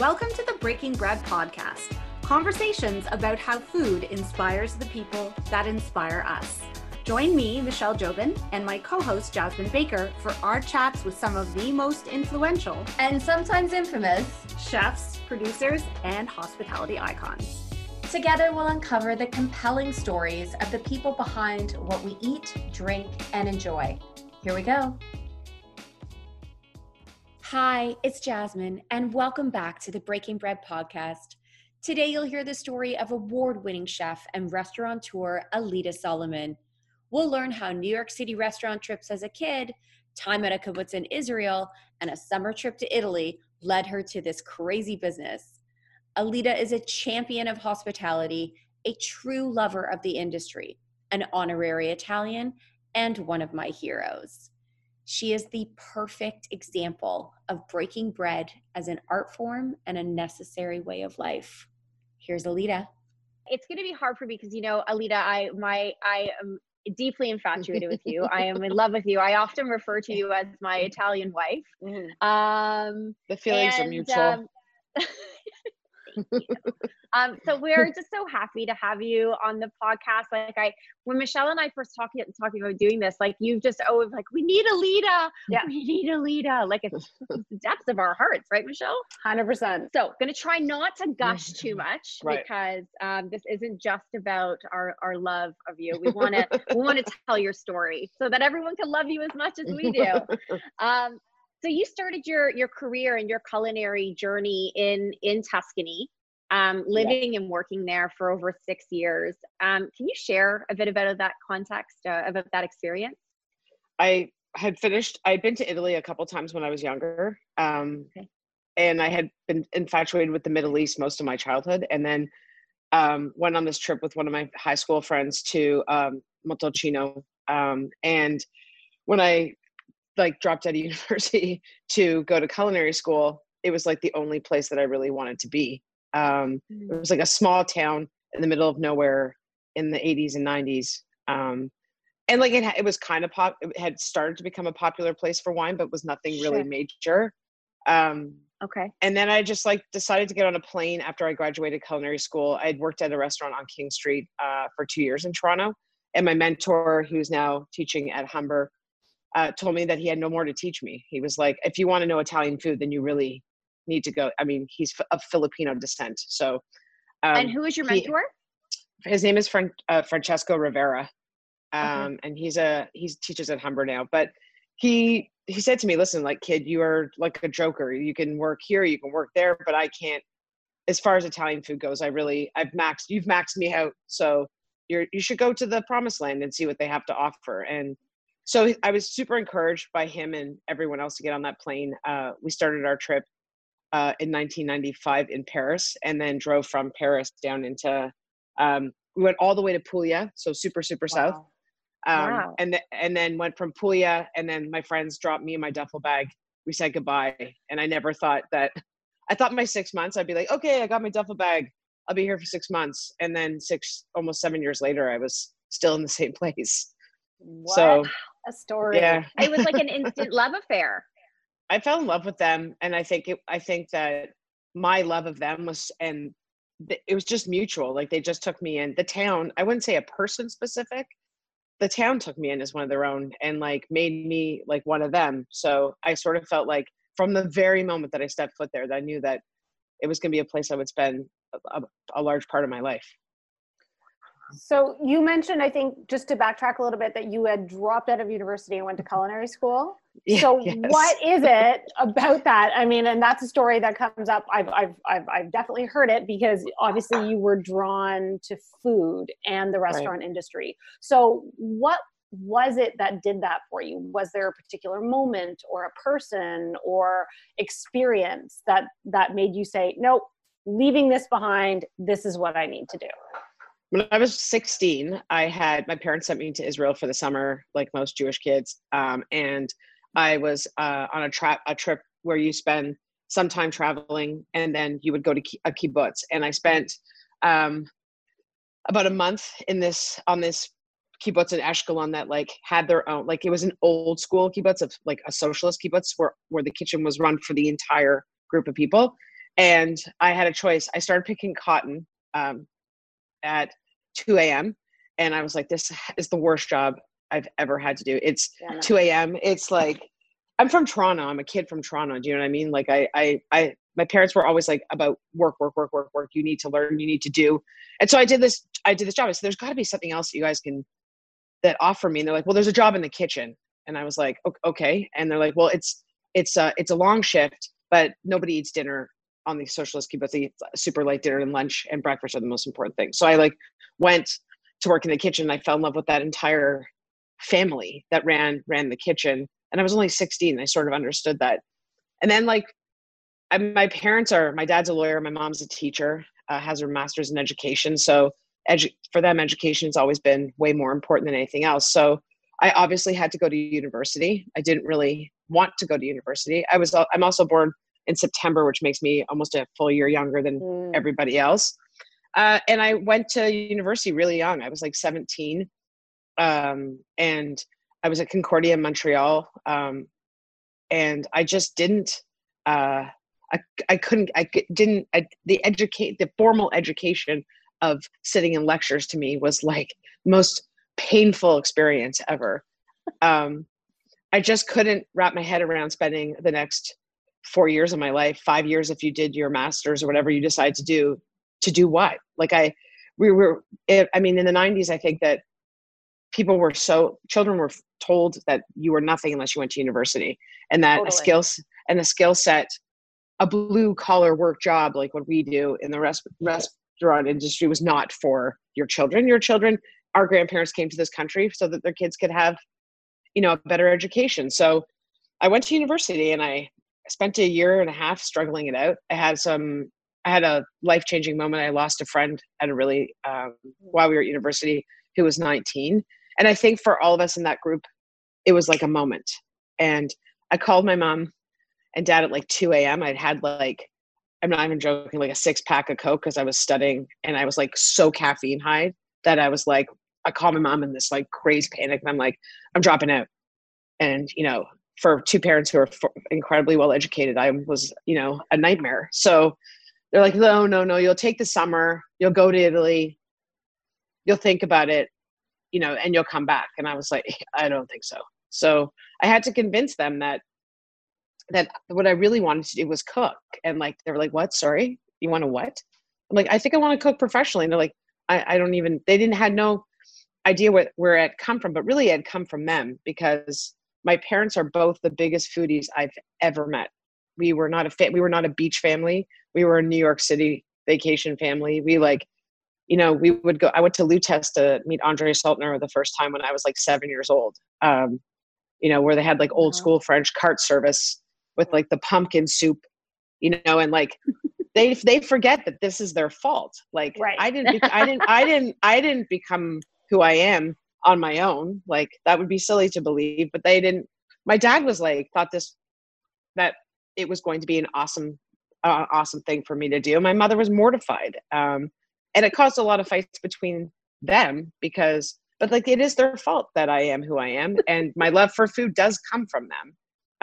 Welcome to the Breaking Bread podcast conversations about how food inspires the people that inspire us. Join me, Michelle Jobin, and my co host, Jasmine Baker, for our chats with some of the most influential and sometimes infamous chefs, producers, and hospitality icons. Together, we'll uncover the compelling stories of the people behind what we eat, drink, and enjoy. Here we go. Hi, it's Jasmine, and welcome back to the Breaking Bread podcast. Today, you'll hear the story of award winning chef and restaurateur Alida Solomon. We'll learn how New York City restaurant trips as a kid, time at a kibbutz in Israel, and a summer trip to Italy led her to this crazy business. Alida is a champion of hospitality, a true lover of the industry, an honorary Italian, and one of my heroes. She is the perfect example of breaking bread as an art form and a necessary way of life. Here's Alida. It's going to be hard for me because you know, Alida, I my I am deeply infatuated with you. I am in love with you. I often refer to you as my Italian wife. Mm-hmm. Um, the feelings and, are mutual. Um, um, so we're just so happy to have you on the podcast. Like I, when Michelle and I first talking talking about doing this, like you've just always like we need a leader. Yeah, we need a leader. Like it's, it's the depths of our hearts, right, Michelle? Hundred percent. So gonna try not to gush too much right. because um, this isn't just about our our love of you. We want to we want to tell your story so that everyone can love you as much as we do. Um, so you started your your career and your culinary journey in in Tuscany, um, living and working there for over six years. Um, can you share a bit about that context uh, about that experience? I had finished. I'd been to Italy a couple times when I was younger, um, okay. and I had been infatuated with the Middle East most of my childhood, and then um, went on this trip with one of my high school friends to um, Montalcino, um, and when I like dropped out of university to go to culinary school, it was like the only place that I really wanted to be. Um, it mm. was like a small town in the middle of nowhere in the 80s and 90s. Um, and like it, it was kind of pop, it had started to become a popular place for wine, but was nothing really sure. major. Um, okay. And then I just like decided to get on a plane after I graduated culinary school. I had worked at a restaurant on King Street uh, for two years in Toronto. And my mentor, who's now teaching at Humber, uh, told me that he had no more to teach me. He was like, if you want to know Italian food, then you really need to go. I mean, he's of Filipino descent. So, um, and who is your mentor? He, his name is Fran- uh, Francesco Rivera, um, okay. and he's a he teaches at Humber now. But he he said to me, "Listen, like kid, you are like a joker. You can work here, you can work there, but I can't. As far as Italian food goes, I really I've maxed. You've maxed me out. So you're you should go to the promised land and see what they have to offer." And so I was super encouraged by him and everyone else to get on that plane. Uh, we started our trip uh, in 1995 in Paris, and then drove from Paris down into. Um, we went all the way to Puglia, so super super wow. south. Um, wow. And th- and then went from Puglia, and then my friends dropped me in my duffel bag. We said goodbye, and I never thought that. I thought my six months, I'd be like, okay, I got my duffel bag. I'll be here for six months, and then six, almost seven years later, I was still in the same place. What? So a story. Yeah. it was like an instant love affair. I fell in love with them, and I think it. I think that my love of them was, and it was just mutual. Like they just took me in. The town. I wouldn't say a person specific. The town took me in as one of their own, and like made me like one of them. So I sort of felt like from the very moment that I stepped foot there, that I knew that it was going to be a place I would spend a, a large part of my life. So you mentioned, I think, just to backtrack a little bit, that you had dropped out of university and went to mm-hmm. culinary school. So yes. what is it about that? I mean, and that's a story that comes up. I've, I've, I've, I've definitely heard it because obviously you were drawn to food and the restaurant right. industry. So what was it that did that for you? Was there a particular moment or a person or experience that that made you say, nope, leaving this behind, this is what I need to do? When I was 16, I had my parents sent me to Israel for the summer, like most Jewish kids, um, and I was uh, on a trap a trip where you spend some time traveling, and then you would go to a kibbutz. And I spent um, about a month in this on this kibbutz in Ashkelon that like had their own like it was an old school kibbutz of like a socialist kibbutz where where the kitchen was run for the entire group of people and I had a choice. I started picking cotton um, at 2 a.m. and I was like, this is the worst job I've ever had to do. It's yeah. 2 a.m. It's like I'm from Toronto. I'm a kid from Toronto. Do you know what I mean? Like I, I, I, my parents were always like about work, work, work, work, work. You need to learn. You need to do. And so I did this. I did this job. I said, "There's got to be something else that you guys can that offer me." And they're like, "Well, there's a job in the kitchen." And I was like, "Okay." And they're like, "Well, it's it's a it's a long shift, but nobody eats dinner on the socialist kibbutz. Super late dinner and lunch and breakfast are the most important things." So I like went to work in the kitchen. I fell in love with that entire family that ran ran the kitchen and i was only 16 i sort of understood that and then like I, my parents are my dad's a lawyer my mom's a teacher uh, has her master's in education so edu- for them education has always been way more important than anything else so i obviously had to go to university i didn't really want to go to university i was i'm also born in september which makes me almost a full year younger than mm. everybody else uh, and i went to university really young i was like 17 um, and I was at Concordia in Montreal, um, and I just didn't. Uh, I I couldn't. I didn't. I, the educate the formal education of sitting in lectures to me was like most painful experience ever. Um, I just couldn't wrap my head around spending the next four years of my life, five years if you did your master's or whatever you decide to do, to do what? Like I, we were. It, I mean, in the '90s, I think that people were so children were told that you were nothing unless you went to university and that totally. a skills and a skill set a blue collar work job like what we do in the rest, restaurant industry was not for your children your children our grandparents came to this country so that their kids could have you know a better education so i went to university and i spent a year and a half struggling it out. I had some i had a life changing moment. I lost a friend at a really um, while we were at university who was 19 and i think for all of us in that group it was like a moment. And i called my mom and dad at like 2 a.m i'd had like i'm not even joking like a six pack of coke because i was studying and i was like so caffeine high that i was like i called my mom in this like crazy panic and i'm like i'm dropping out. And you know for two parents who are incredibly well educated i was you know a nightmare so they're like no no no you'll take the summer you'll go to italy you'll think about it you know, and you'll come back. And I was like, I don't think so. So I had to convince them that that what I really wanted to do was cook. And like they were like, What? Sorry? You want to what? I'm like, I think I want to cook professionally. And they're like, I, I don't even they didn't had no idea where, where it come from, but really it had come from them because my parents are both the biggest foodies I've ever met. We were not a fa- we were not a beach family. We were a New York City vacation family. We like you know, we would go. I went to Lutèce to meet Andre Soltner the first time when I was like seven years old. Um, you know, where they had like old school French cart service with like the pumpkin soup, you know, and like they they forget that this is their fault. Like right. I didn't, be, I didn't, I didn't, I didn't become who I am on my own. Like that would be silly to believe, but they didn't. My dad was like thought this that it was going to be an awesome, uh, awesome thing for me to do. My mother was mortified. Um, and it caused a lot of fights between them because but like it is their fault that i am who i am and my love for food does come from them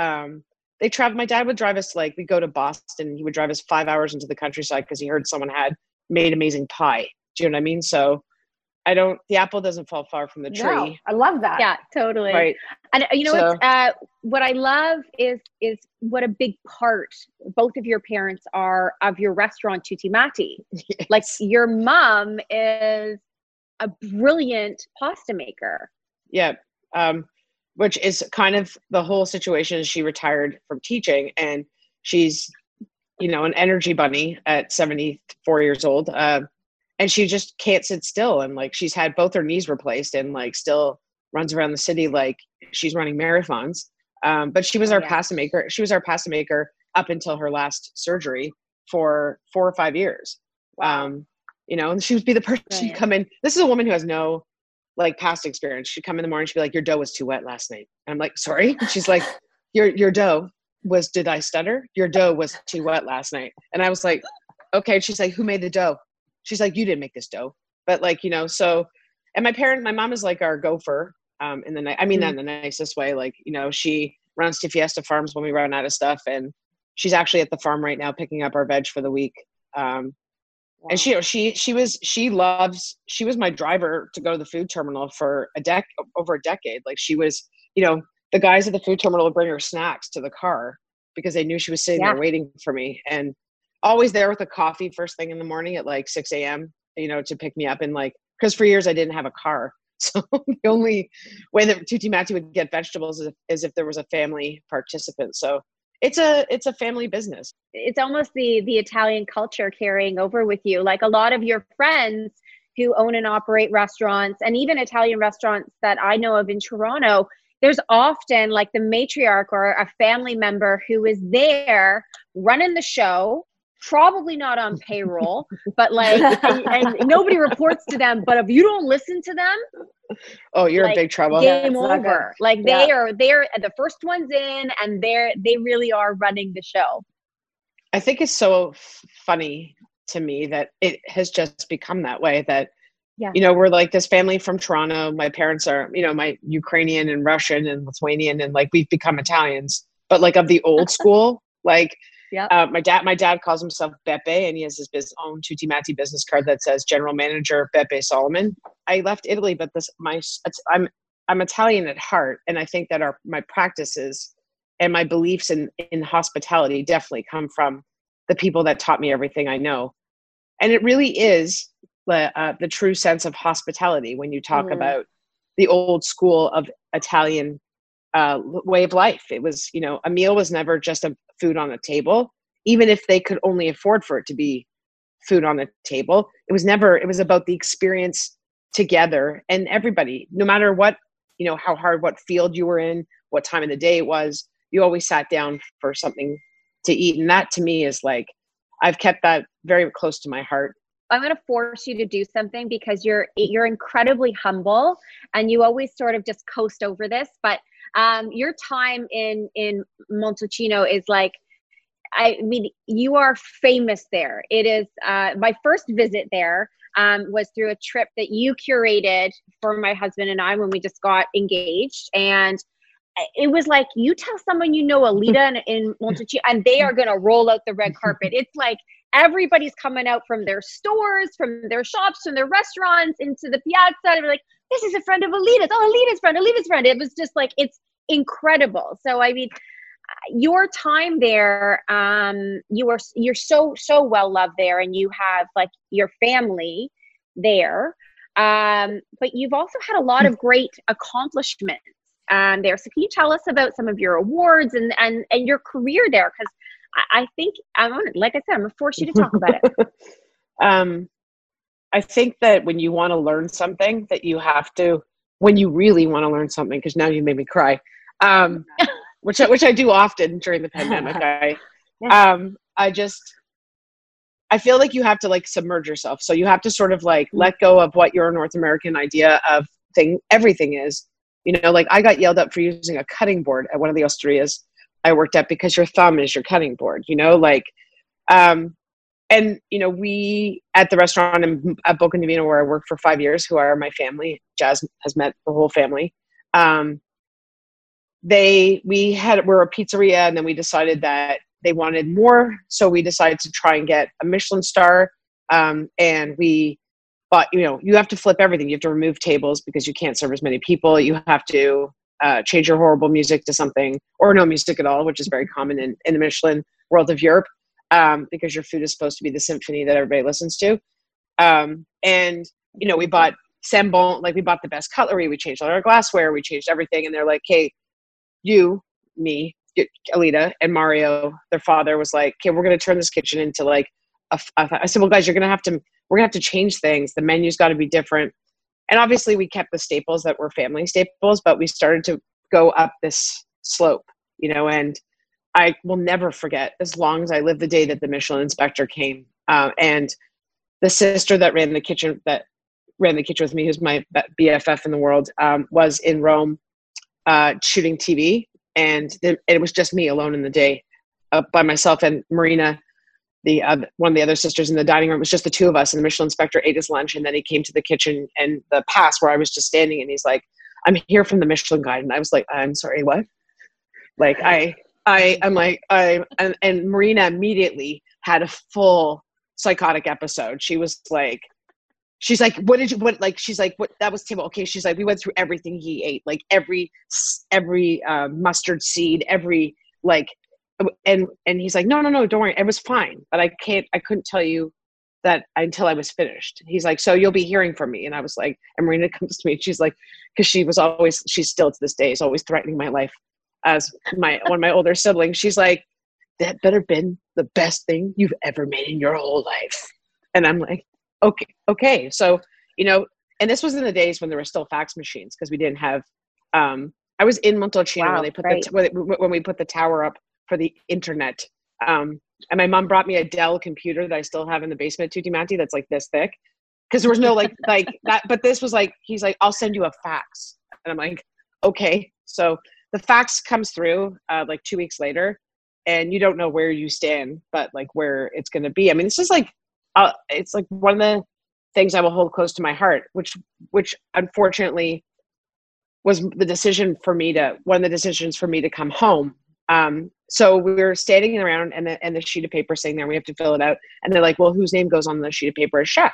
um they travel my dad would drive us like we go to boston he would drive us five hours into the countryside because he heard someone had made amazing pie do you know what i mean so I don't. The apple doesn't fall far from the tree. No, I love that. Yeah, totally. Right. And uh, you know, so, uh, what I love is is what a big part both of your parents are of your restaurant Tutti Matti. Yes. Like your mom is a brilliant pasta maker. Yeah. Um, which is kind of the whole situation. She retired from teaching, and she's, you know, an energy bunny at seventy four years old. Uh, and she just can't sit still and like she's had both her knees replaced and like still runs around the city like she's running marathons. Um, but she was oh, our yeah. pasta maker she was our pasta maker up until her last surgery for four or five years. Um, you know and she would be the person she'd come in this is a woman who has no like past experience. She'd come in the morning she'd be like your dough was too wet last night. And i'm like sorry. And she's like your your dough was did i stutter? Your dough was too wet last night. And i was like okay. She's like who made the dough she's like, you didn't make this dough. But like, you know, so, and my parent, my mom is like our gopher um, in the night. I mean, mm-hmm. that in the nicest way. Like, you know, she runs to Fiesta Farms when we run out of stuff. And she's actually at the farm right now picking up our veg for the week. Um, wow. And she, she, she was, she loves, she was my driver to go to the food terminal for a dec over a decade. Like she was, you know, the guys at the food terminal would bring her snacks to the car because they knew she was sitting yeah. there waiting for me and always there with a coffee first thing in the morning at like 6 a.m you know to pick me up and like because for years i didn't have a car. So the only way that tutti matti would get vegetables is if, is if there was a family participant. So it's a it's a family business. It's almost the the italian culture carrying over with you. Like a lot of your friends who own and operate restaurants and even italian restaurants that i know of in toronto there's often like the matriarch or a family member who is there running the show probably not on payroll but like and, and, nobody reports to them but if you don't listen to them oh you're like, in big trouble. game over. like yeah. they are they're the first ones in and they're they really are running the show. I think it's so funny to me that it has just become that way that yeah. you know we're like this family from toronto. My parents are you know my ukrainian and russian and lithuanian and like we've become italians. But like of the old school like yeah. Uh, my dad, my dad calls himself Beppe, and he has his business, own Tutti Matti business card that says General Manager Beppe Solomon. I left Italy, but this my I'm I'm Italian at heart, and I think that our my practices and my beliefs in in hospitality definitely come from the people that taught me everything I know, and it really is the uh, the true sense of hospitality when you talk mm. about the old school of Italian uh, way of life. It was, you know, a meal was never just a food on a table, even if they could only afford for it to be food on the table. It was never, it was about the experience together and everybody, no matter what, you know, how hard, what field you were in, what time of the day it was, you always sat down for something to eat. And that to me is like, I've kept that very close to my heart. I'm going to force you to do something because you're you're incredibly humble and you always sort of just coast over this, but um, your time in in Montalcino is like I mean, you are famous there. It is uh, my first visit there um, was through a trip that you curated for my husband and I when we just got engaged, and it was like you tell someone you know Alida in, in Montalcino, and they are going to roll out the red carpet. It's like everybody's coming out from their stores, from their shops, from their restaurants into the piazza. And we're like, this is a friend of Alida's. Oh, Alida's friend, Alida's friend. It was just like, it's incredible. So, I mean, your time there, um, you are, you're so, so well loved there and you have like your family there. Um, but you've also had a lot of great accomplishments um, there. So can you tell us about some of your awards and, and, and your career there? Because I, I think I'm like I said, I'm gonna force you to talk about it. um, I think that when you want to learn something, that you have to, when you really want to learn something, because now you made me cry, um, which I, which I do often during the pandemic. I, um, I just, I feel like you have to like submerge yourself. So you have to sort of like mm. let go of what your North American idea of thing everything is. You know, like I got yelled at for using a cutting board at one of the osterias I worked at because your thumb is your cutting board. You know, like um, and you know we at the restaurant in, at Boccon Divino where I worked for five years, who are my family. Jazz has met the whole family. Um, they we had we're a pizzeria, and then we decided that they wanted more, so we decided to try and get a Michelin star. Um, and we but you know you have to flip everything you have to remove tables because you can't serve as many people you have to uh, change your horrible music to something or no music at all which is very common in, in the michelin world of europe um, because your food is supposed to be the symphony that everybody listens to. Um, and you know, we bought Sambon, like we bought the best cutlery, we changed all our glassware, we changed everything, and they're like, "Hey, you, me, Alida, and Mario, their father was like, "Okay, we're going to turn this kitchen into like." I said, "Well, guys, you're going to have to. We're going to have to change things. The menu's got to be different." And obviously, we kept the staples that were family staples, but we started to go up this slope, you know, and I will never forget as long as I live the day that the Michelin inspector came. Uh, and the sister that ran the kitchen that ran the kitchen with me, who's my BFF in the world, um, was in Rome uh, shooting TV, and it was just me alone in the day, uh, by myself and Marina, the uh, one of the other sisters in the dining room. It was just the two of us, and the Michelin inspector ate his lunch, and then he came to the kitchen and the pass where I was just standing, and he's like, "I'm here from the Michelin guide," and I was like, "I'm sorry, what?" Like I I I'm like I and, and Marina immediately had a full psychotic episode. She was like, she's like, what did you what like? She's like, what that was Tim. Okay, she's like, we went through everything he ate, like every every uh, mustard seed, every like, and and he's like, no, no, no, don't worry, it was fine, but I can't, I couldn't tell you that until I was finished. He's like, so you'll be hearing from me, and I was like, and Marina comes to me, and she's like, because she was always, she's still to this day, is always threatening my life as my one of my older siblings. She's like, that better been the best thing you've ever made in your whole life. And I'm like, okay, okay. So, you know, and this was in the days when there were still fax machines because we didn't have, um, I was in Montalcino wow, when they put right. the, when we put the tower up for the internet. Um, and my mom brought me a Dell computer that I still have in the basement, Tutti Matti, that's like this thick. Cause there was no like, like that, but this was like, he's like, I'll send you a fax. And I'm like, okay. So the fax comes through uh, like two weeks later and you don't know where you stand but like where it's going to be. I mean this is like uh, it's like one of the things i will hold close to my heart which which unfortunately was the decision for me to one of the decisions for me to come home. Um, so we were standing around and the, and the sheet of paper sitting there we have to fill it out and they're like well whose name goes on the sheet of paper as chef?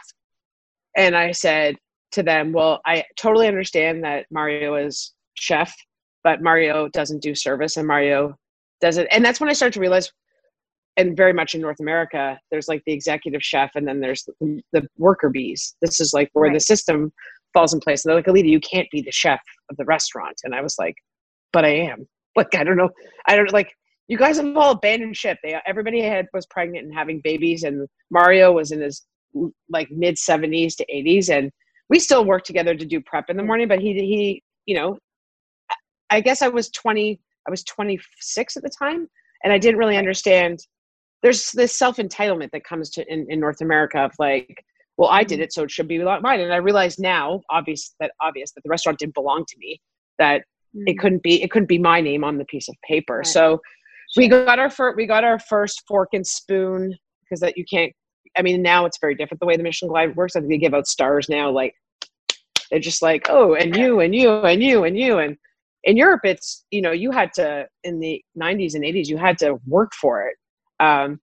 And i said to them well i totally understand that mario is chef but Mario doesn't do service and Mario does it. And that's when I started to realize, and very much in North America, there's like the executive chef and then there's the, the worker bees. This is like where right. the system falls in place. And they're like, Alida, you can't be the chef of the restaurant. And I was like, but I am. Like, I don't know. I don't like, you guys have all abandoned ship. They, everybody had was pregnant and having babies and Mario was in his like mid 70s to 80s and we still work together to do prep in the mm. morning but he he you know I guess I was 20, I was 26 at the time, and I didn't really understand. There's this self entitlement that comes to in, in North America of like, well, I did mm-hmm. it, so it should be mine. And I realize now, obvious that obvious that the restaurant didn't belong to me, that mm-hmm. it couldn't be it couldn't be my name on the piece of paper. Right. So sure. we got our first we got our first fork and spoon because that you can't. I mean, now it's very different the way the Michelin Guide works. I think they give out stars now, like they're just like, oh, and you and you and you and you and in Europe, it's you know you had to in the 90s and 80s you had to work for it, um,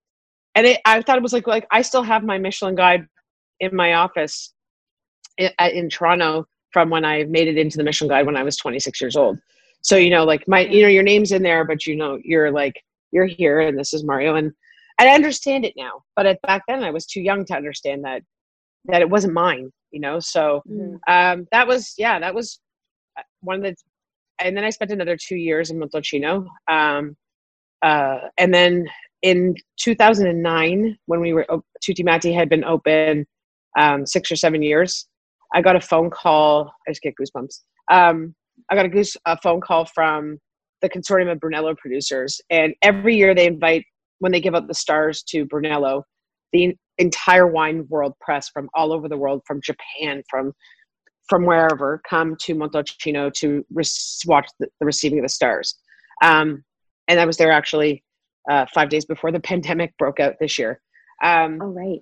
and it, I thought it was like like I still have my Michelin guide in my office in, in Toronto from when I made it into the Michelin guide when I was 26 years old. So you know like my you know your name's in there, but you know you're like you're here and this is Mario and I understand it now, but at, back then I was too young to understand that that it wasn't mine, you know. So mm-hmm. um, that was yeah, that was uh, one of the and then I spent another two years in Montalcino. Um, uh, and then in 2009, when we were Tutti Matti had been open um, six or seven years, I got a phone call. I just get goosebumps. Um, I got a goose a phone call from the consortium of Brunello producers, and every year they invite when they give out the stars to Brunello, the entire wine world press from all over the world, from Japan, from from wherever come to Montalcino to re- watch the, the, receiving of the stars. Um, and I was there actually uh, five days before the pandemic broke out this year. Um, oh, right.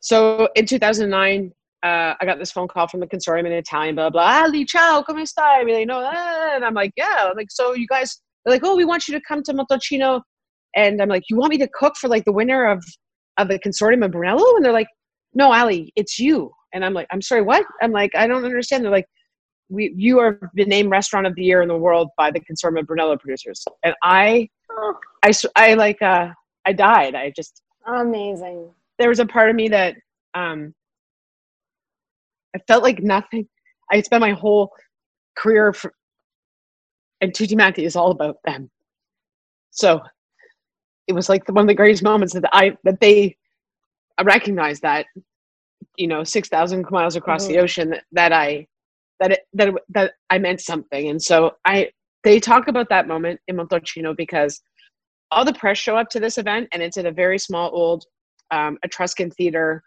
So in 2009, uh, I got this phone call from the consortium in Italian, blah, blah, Ali, ciao, come stai? You know, and I'm like, yeah. I'm like, so you guys, they're like, oh, we want you to come to Montalcino. And I'm like, you want me to cook for like the winner of, of the consortium of Brunello? And they're like, no, Ali, it's you. And I'm like, I'm sorry, what? I'm like, I don't understand. They're like, we, you are the named restaurant of the year in the world by the Consortium of Brunello producers. And I, I, I like, uh, I died. I just amazing. There was a part of me that, um, I felt like nothing. I spent my whole career for, and Tutti Matti is all about them. So it was like one of the greatest moments that I that they recognized that you know 6000 miles across mm-hmm. the ocean that, i that it, that it, that i meant something. And so i they talk about that moment in montalcino because all the press show up to this event and it's at a very small old um, etruscan theater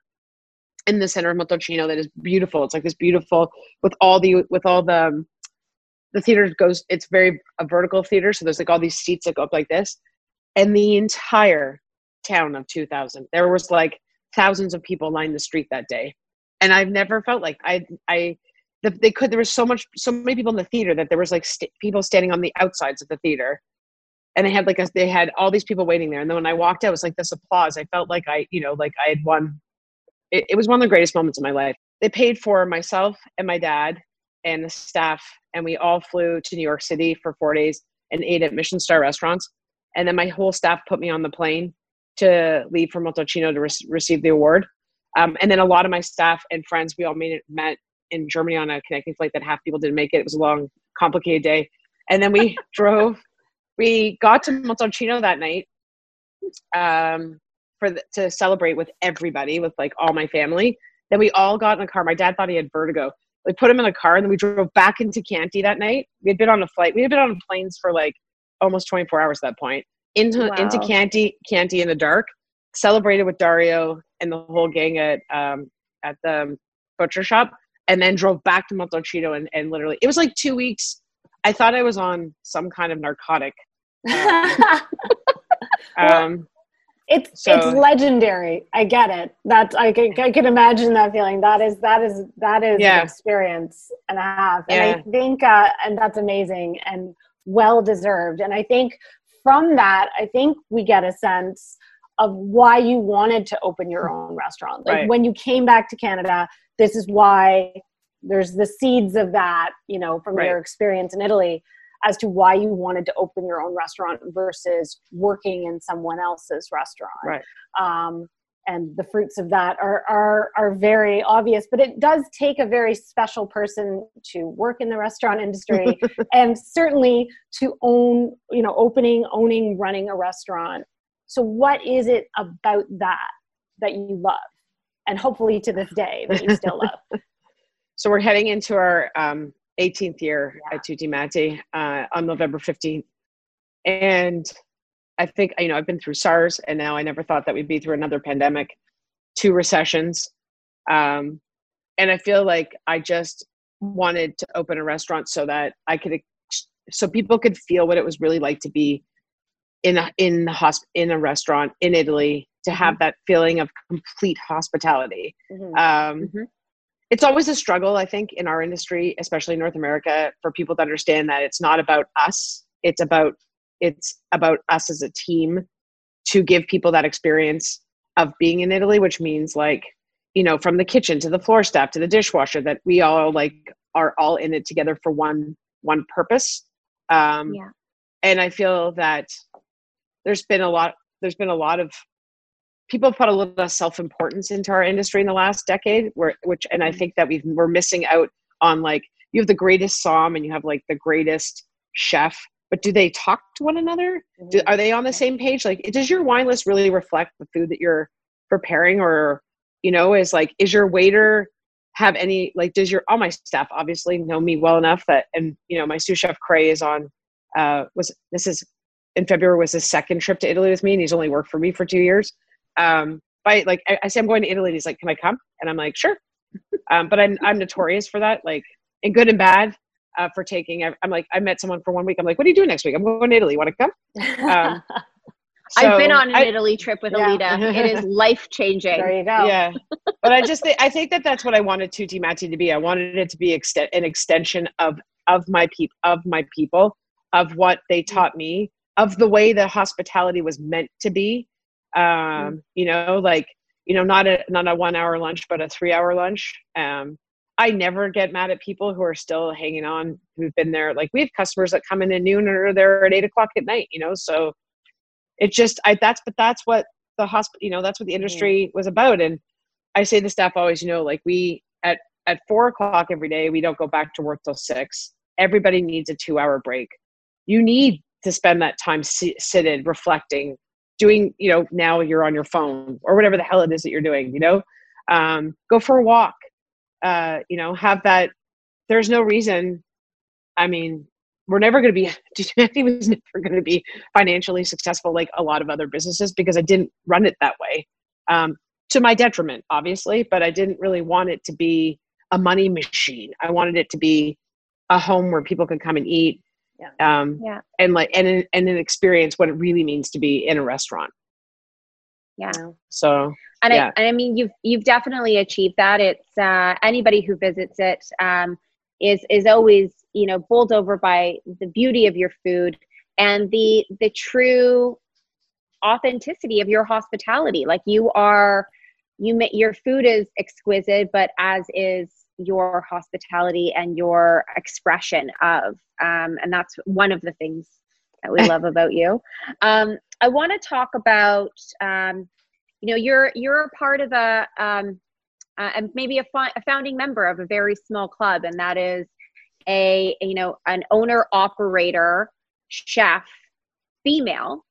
in the center of montalcino that is beautiful. It's like this beautiful with all the with all the um, the theater goes it's very a vertical theater. So there's like all these seats that go up like this. And the entire town of 2000 there was like thousands of people lined the street that day and i've never felt like i i the, they could there was so much so many people in the theater that there was like st- people standing on the outsides of the theater and they had like a, they had all these people waiting there. And then when I walked out, it was like this applause. I felt like I, you know, like I had won. It, it was one of the greatest moments of my life. They paid for myself and my dad and the staff, and we all flew to New York City for four days and ate at Michelin star restaurants. And then my whole staff put me on the plane to leave for Montalcino to re- receive the award. Um, and then a lot of my staff and friends, we all made it, met in Germany on a connecting flight that half people didn't make it. It was a long, complicated day. And then we drove, we got to Montalcino that night um, for the, to celebrate with everybody, with like all my family. Then we all got in a car. My dad thought he had vertigo. We put him in a car and then we drove back into Chianti that night. We had been on a flight. We had been on planes for like almost 24 hours at that point. Into wow. into Chianti, Chianti in the dark. Celebrated with Dario and the whole gang at um, at the butcher shop, and then drove back to Montalcino and, and literally it was like two weeks. I thought I was on some kind of narcotic. Um, um, it's so, it's legendary. I get it. That's I can I can imagine that feeling. That is that is that is yeah. an experience and a half. And yeah. I think uh, and that's amazing and well deserved. And I think from that, I think we get a sense of why you wanted to open your own restaurant. Like right. when you came back to Canada, this is why there's the seeds of that, you know, from right. your experience in Italy as to why you wanted to open your own restaurant versus working in someone else's restaurant. Right. Um, and the fruits of that are, are are very obvious but it does take a very special person to work in the restaurant industry and certainly to own you know opening owning running a restaurant so what is it about that that you love and hopefully to this day that you still love so we're heading into our um, 18th year yeah. at Tutti Matti uh, on November 15th. And I think, you know, I've been through SARS and now I never thought that we'd be through another pandemic, two recessions. Um, and I feel like I just wanted to open a restaurant so that I could, so people could feel what it was really like to be in a, in the hosp- in a restaurant in Italy to have mm-hmm. that feeling of complete hospitality. Mm-hmm. Um, mm-hmm it's always a struggle i think in our industry especially in north america for people to understand that it's not about us it's about it's about us as a team to give people that experience of being in italy which means like you know from the kitchen to the floor staff to the dishwasher that we all like are all in it together for one one purpose um yeah. and i feel that there's been a lot there's been a lot of people put a little of self-importance into our industry in the last decade where which and i mm-hmm. think that we've we're missing out on like you have the greatest som and you have like the greatest chef but do they talk to one another do, mm-hmm. are they on the same page like does your wine list really reflect the food that you're preparing or you know is like is your waiter have any like does your all my staff obviously know me well enough that and you know my sous chef cray is on uh was this is in february was his second trip to italy with me and he's only worked for me for two years um, by like I, I say I'm going to Italy. He's like, "Can I come?" And I'm like, "Sure." Um, but I'm I'm notorious for that, like in good and bad. Uh, for taking, I, am like, I met someone for one week. I'm like, what are you doing next week? I'm going to Italy. You Want to come? Um, so I've been on an I, Italy trip with yeah. Alida. It is life changing. There you go. Yeah, but I just think I think that that's what I wanted Tutti Matti to be. I wanted it to be extent an extension of of my peop of my people, of what they taught me, of the way the hospitality was meant to be, Mm. um, you know like you know not a not a one hour lunch but a three hour lunch um, i never get mad at people who are still hanging on who've been there. Like we have customers that come in at noon and are there at eight o'clock at night you know? So it just i that's but that's what the hospital you know that's what the industry was about. And i say the staff always you know like we at at four o'clock every day we don't go back to work till six. Everybody needs a two hour break. You need to spend that time seated reflecting doing you know now you're on your phone or whatever the hell it is that you're doing you know? Um, go for a walk uh, you know have that there's no reason i mean we're never going to be Humanity was never going to be financially successful like a lot of other businesses because i didn't run it that way um, to my detriment obviously but i didn't really want it to be a money machine i wanted it to be a home where people could come and eat yeah. Um, yeah. And like, and, and an experience what it really means to be in a restaurant. Yeah. So, and yeah. I, I mean, you've, you've definitely achieved that. It's, uh, anybody who visits it, um, is, is always, you know, bowled over by the beauty of your food and the the true authenticity of your hospitality like you are you your food is exquisite but as is your hospitality and your expression of um, and that's one of the things that we love about you um, i want to talk about um, you know you're you're a part of a um, uh, and maybe a, a founding member of a very small club and that is a you know an owner operator chef female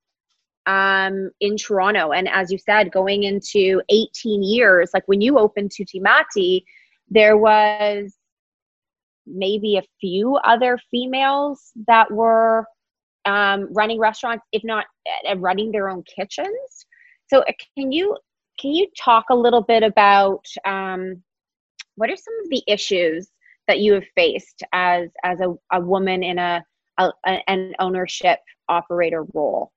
um, in Toronto. And as you said, going into 18 years, like when you opened Tutti Matti, there was maybe a few other females that were um, running restaurants, if not uh, running their own kitchens. So uh, can you can you talk a little bit about um, what are some of the issues that you have faced as as a, a woman in a, a an ownership operator role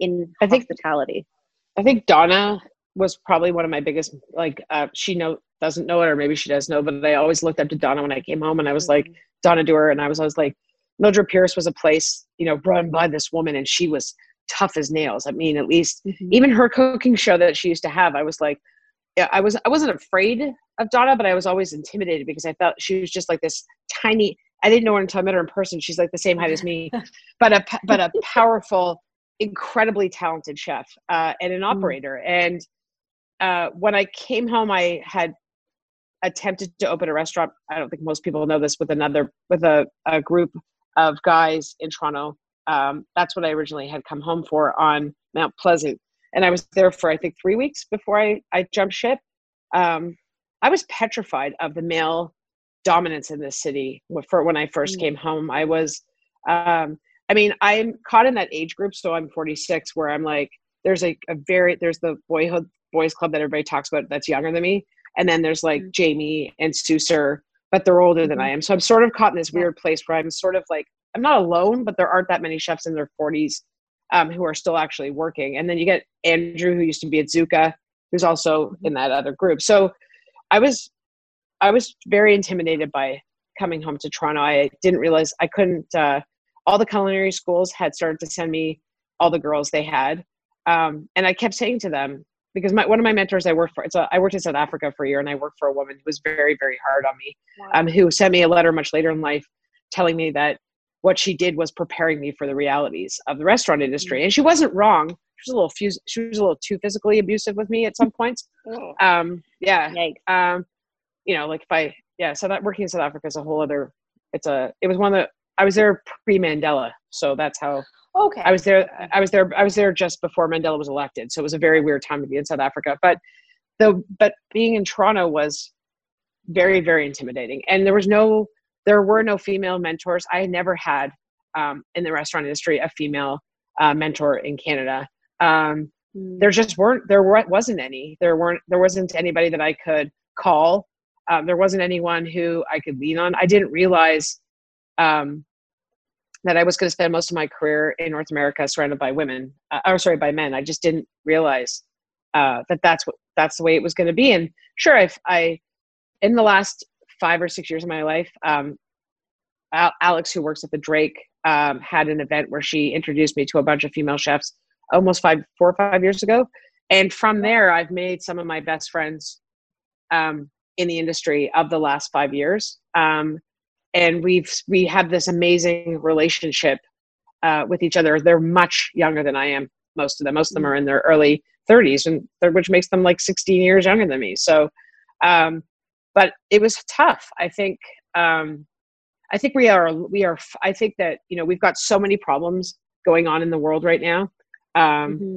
in I hospitality? I think Donna was probably one of my biggest like uh, she know doesn't know it or maybe she does know but i always looked up to donna when i came home and i was like mm-hmm. donna Dooher and i was always like mildred pierce was a place you know run by this woman and she was tough as nails i mean at least mm-hmm. even her cooking show that she used to have i was like yeah i was i wasn't afraid of donna but i was always intimidated because i felt she was just like this tiny i didn't know her until i met her in person she's like the same height as me but a but a powerful incredibly talented chef uh, and an mm. operator mm. and uh, when I came home, I had attempted to open a restaurant. I don't think most people know this with another with a, a group of guys in Toronto. Um, that's what I originally had come home for on Mount Pleasant, and I was there for I think three weeks before I I jumped ship. Um, I was petrified of the male dominance in this city for when I first mm. came home. I was, um, I mean, I'm caught in that age group, so I'm 46, where I'm like, there's a, a very there's the boyhood boys club that everybody talks about that's younger than me. And then there's like mm-hmm. Jamie and Susur, but they're older than I mm-hmm. am. So I'm sort of caught in this weird place where I'm sort of like, I'm not alone, but there aren't that many chefs in their 40s um, who are still actually working. And then you get Andrew, who used to be at Zucca, who's also mm-hmm. in that other group. So I was, I was very intimidated by coming home to Toronto. I didn't realize I couldn't. Uh, all the culinary schools had started to send me all the girls they had, um, and I kept saying to them, because my, one of my mentors I worked for, it's a, I worked in South Africa for a year and I worked for a woman who was very, very hard on me, wow. um, who sent me a letter much later in life telling me that what she did was preparing me for the realities of the restaurant industry. Mm-hmm. And she wasn't wrong. She was a little fuse, she was a little too physically abusive with me at some points. Oh. Um, yeah. Um, you know, like if I, yeah, so that working in South Africa is a whole other, it's a, it was one of the, I was there pre Mandela. So that's how Okay. I was there. I was there. I was there just before Mandela was elected, so it was a very weird time to be in South Africa. But the but being in Toronto was very very intimidating, and there was no there were no female mentors. I never had um, in the restaurant industry a female uh, mentor in Canada. Um, mm. There just weren't. There wasn't any. There weren't. There wasn't anybody that I could call. Um, there wasn't anyone who I could lean on. I didn't realize um, that I was going to spend most of my career in North America surrounded by women, uh, or sorry, by men. I just didn't realize uh, that that's what that's the way it was going to be. And sure, if I, in the last five or six years of my life, um, Alex, who works at the Drake, um, had an event where she introduced me to a bunch of female chefs almost five, four or five years ago. And from there, I've made some of my best friends um, in the industry of the last five years. Um, and we've we have this amazing relationship uh, with each other. They're much younger than I am. Most of them, most of them are in their early 30s, and which makes them like 16 years younger than me. So, um, but it was tough. I think. Um, I think we are. We are. I think that you know we've got so many problems going on in the world right now. Um, mm-hmm.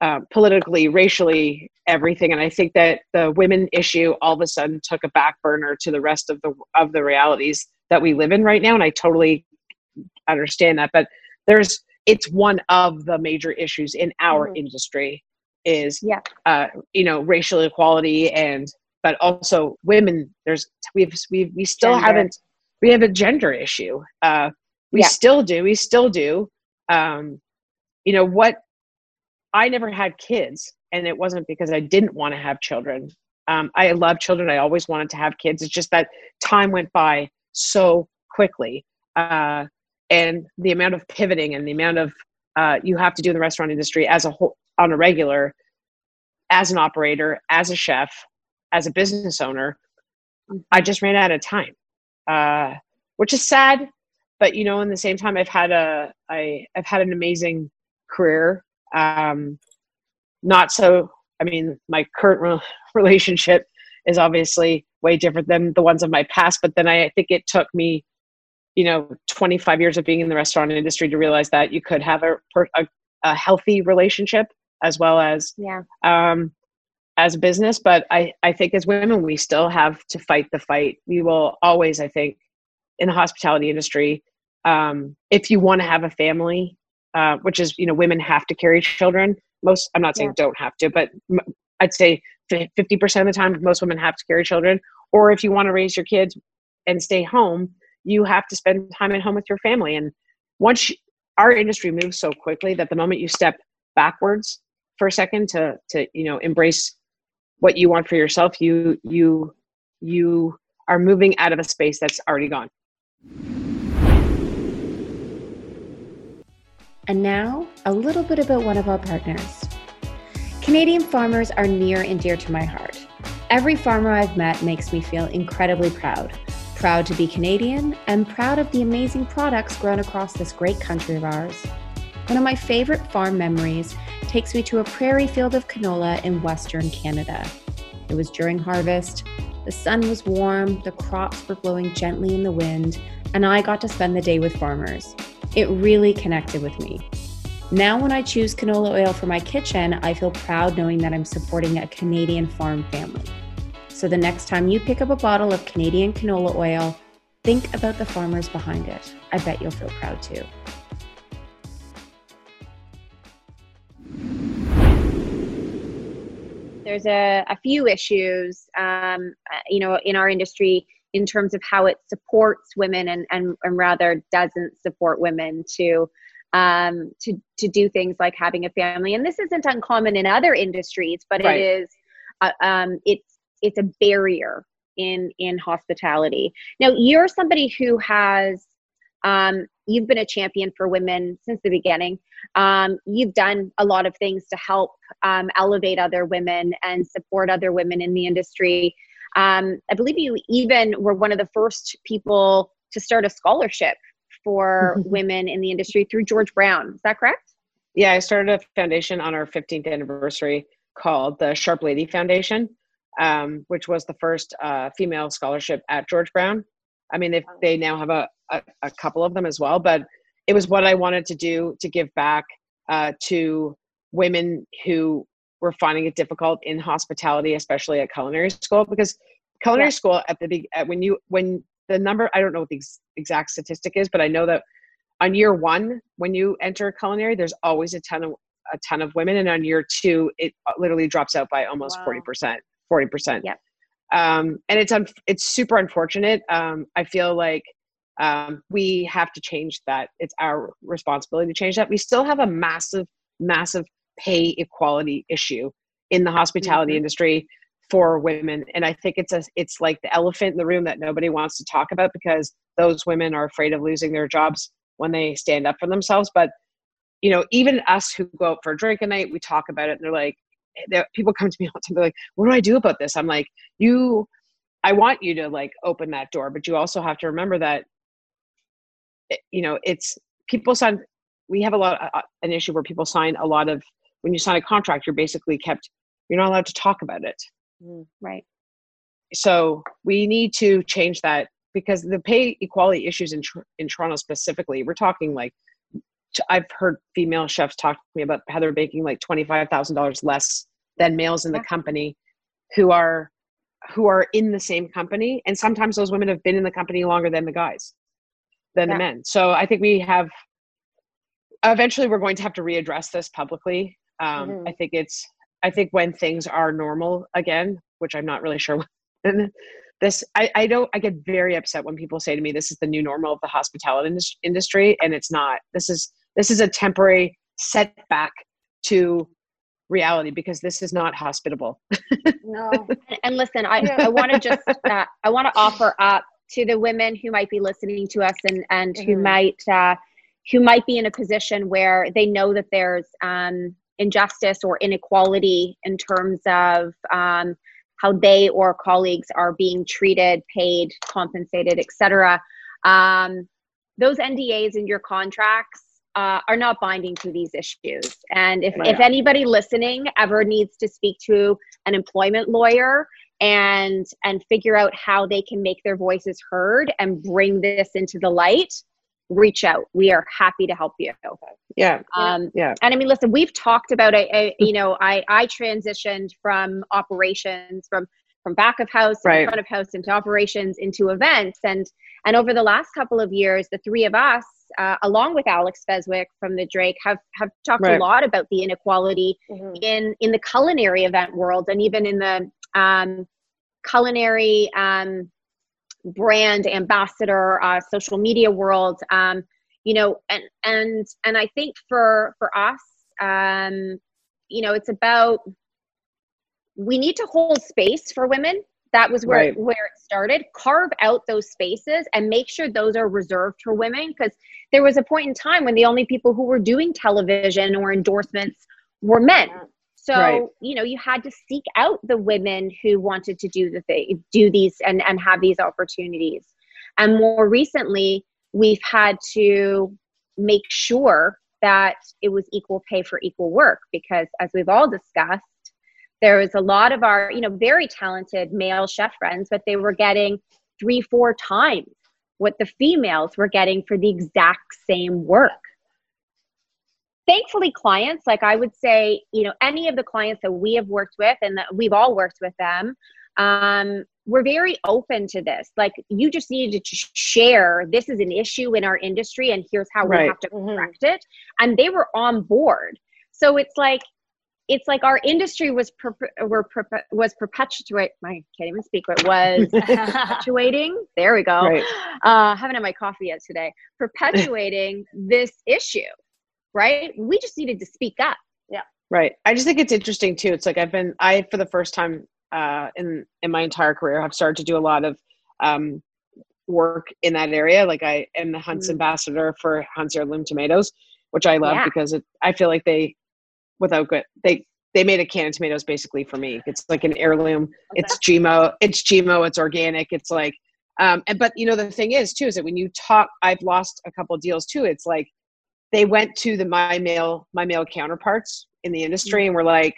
uh, politically, racially, everything. And I think that the women issue all of a sudden took a back burner to the rest of the of the realities that we live in right now. And I totally understand that. But there's it's one of the major issues in our mm-hmm. industry is yeah uh, you know racial equality and but also women there's we've we we still gender. haven't we have a gender issue uh we yeah. still do we still do um you know what i never had kids and it wasn't because I didn't want to have children. Um, I love children. I always wanted to have kids. It's just that time went by so quickly. Uh, and the amount of pivoting and the amount of uh, you have to do in the restaurant industry as a whole on a regular as an operator as a chef as a business owner i just ran out of time uh, which is sad but you know in the same time i've had a I, i've had an amazing career um, not so i mean my current re- relationship is obviously way different than the ones of my past but then I, think it took me you know 25 years of being in the restaurant industry to realize that you could have a, a, a healthy relationship as well as yeah. um, as a business. But I, I think as women we still have to fight the fight. We will always i think in the hospitality industry um, if you want to have a family uh, which is you know women have to carry children. Most i'm not saying yeah. don't have to but i'd say 50% of the time most women have to carry children. Or if you want to raise your kids and stay home you have to spend time at home with your family. And once you, our industry moves so quickly that the moment you step backwards for a second to to you know embrace what you want for yourself you you you are moving out of a space that's already gone and now a little bit about one of our partners canadian farmers are near and dear to my heart every farmer i've met makes me feel incredibly proud Proud to be Canadian and proud of the amazing products grown across this great country of ours. One of my favorite farm memories takes me to a prairie field of canola in Western Canada. It was during harvest, the sun was warm, the crops were blowing gently in the wind, and I got to spend the day with farmers. It really connected with me. Now, when I choose canola oil for my kitchen, I feel proud knowing that I'm supporting a Canadian farm family. So the next time you pick up a bottle of Canadian canola oil, think about the farmers behind it. I bet you'll feel proud too. There's a, a few issues, um, you know, in our industry in terms of how it supports women and, and, and rather doesn't support women to um, to to do things like having a family. And this isn't uncommon in other industries, but right. it is uh, um, it's it's a barrier in in hospitality. Now you're somebody who has um, you've been a champion for women since the beginning. Um, you've done a lot of things to help um, elevate other women and support other women in the industry. Um, I believe you even were one of the first people to start a scholarship for women in the industry through George Brown. Is that correct? Yeah, I started a foundation on our 15th anniversary called the Sharp Lady Foundation um, which was the first uh, female scholarship at George Brown. I mean, they, they now have a, a, a, couple of them as well, but it was what I wanted to do to give back uh, to women who were finding it difficult in hospitality, especially at culinary school, because culinary yeah. school at the big when you when the number I don't know what the ex- exact statistic is, but I know that on year one when you enter culinary, there's always a ton of a ton of women, and on year two, it literally drops out by almost forty percent, 40%. Um, and it's un- it's super unfortunate. Um, I feel like um, we have to change that. It's our responsibility to change that. We still have a massive, massive pay equality issue in the hospitality mm-hmm. industry for women, and I think it's a it's like the elephant in the room that nobody wants to talk about because those women are afraid of losing their jobs when they stand up for themselves. But you know, even us who go out for a drink a night, we talk about it, and they're like, people come to me all the time they're like what do i do about this? I'm like you i want you to like open that door but you also have to remember that eh, you know it's people sign we have a lot uh, an issue where people sign a lot of when you sign a contract you're basically kept you're not allowed to talk about it. Mm, right. So we need to change that because the pay equality issues in in Toronto specifically we're talking like I've heard female chefs talk to me about how they're making like twenty five thousand dollars less than males in the company, who are who are in the same company, and sometimes those women have been in the company longer than the guys, than yeah. the men. So I think we have. Eventually, we're going to have to readdress this publicly. Um, mm-hmm. I think it's. I think when things are normal again, which I'm not really sure. When, this I, I don't i get very upset when people say to me this is the new normal of the hospitality industry and it's not this is this is a temporary setback to reality because this is not hospitable. no. And listen, I, I want to just, uh, I want to offer up to the women who might be listening to us and and mm-hmm. who might uh, who might be in a position where they know that there's um, injustice or inequality in terms of um, how they or colleagues are being treated, paid, compensated, etc. Um, those NDAs in your contracts uh, are not binding to these issues. And if, if anybody listening ever needs to speak to an employment lawyer and and figure out how they can make their voices heard and bring this into the light, reach out. We are happy to help you. Yeah. Um, yeah. And I mean, listen, we've talked about it. You know, I I transitioned from operations from from back of house right. front of house into operations into events and and over the last couple of years the three of us uh, along with alex feswick from the drake have have talked right. a lot about the inequality mm-hmm. in in the culinary event world and even in the um, culinary um, brand ambassador uh, social media world um, you know and and and i think for for us um, you know it's about we need to hold space for women that was where right. where it started carve out those spaces and make sure those are reserved for women because there was a point in time when the only people who were doing television or endorsements were men so right. you know you had to seek out the women who wanted to do the thing do these and and have these opportunities and more recently we've had to make sure that it was equal pay for equal work because as we've all discussed there was a lot of our you know very talented male chef friends but they were getting three four times what the females were getting for the exact same work thankfully clients like i would say you know any of the clients that we have worked with and that we've all worked with them um, we're very open to this like you just needed to share this is an issue in our industry and here's how right. we have to mm-hmm. correct mm-hmm. it and they were on board so it's like it's like our industry was per, were per, was perpetuate. I can't even speak. But was perpetuating. There we go. Right. Uh, haven't had my coffee yet today. Perpetuating this issue, right? We just needed to speak up. Yeah. Right. I just think it's interesting too. It's like I've been I for the first time uh, in in my entire career have started to do a lot of um, work in that area. Like I am the Hunt's mm. ambassador for Hunt's Heirloom Tomatoes, which I love yeah. because it, I feel like they without good they they made a can of tomatoes basically for me. It's like an heirloom. Okay. It's GMO. It's GMO. It's organic. It's like, um, and but you know the thing is too is that when you talk, I've lost a couple deals too. It's like they went to the my male my male counterparts in the industry mm-hmm. and were like,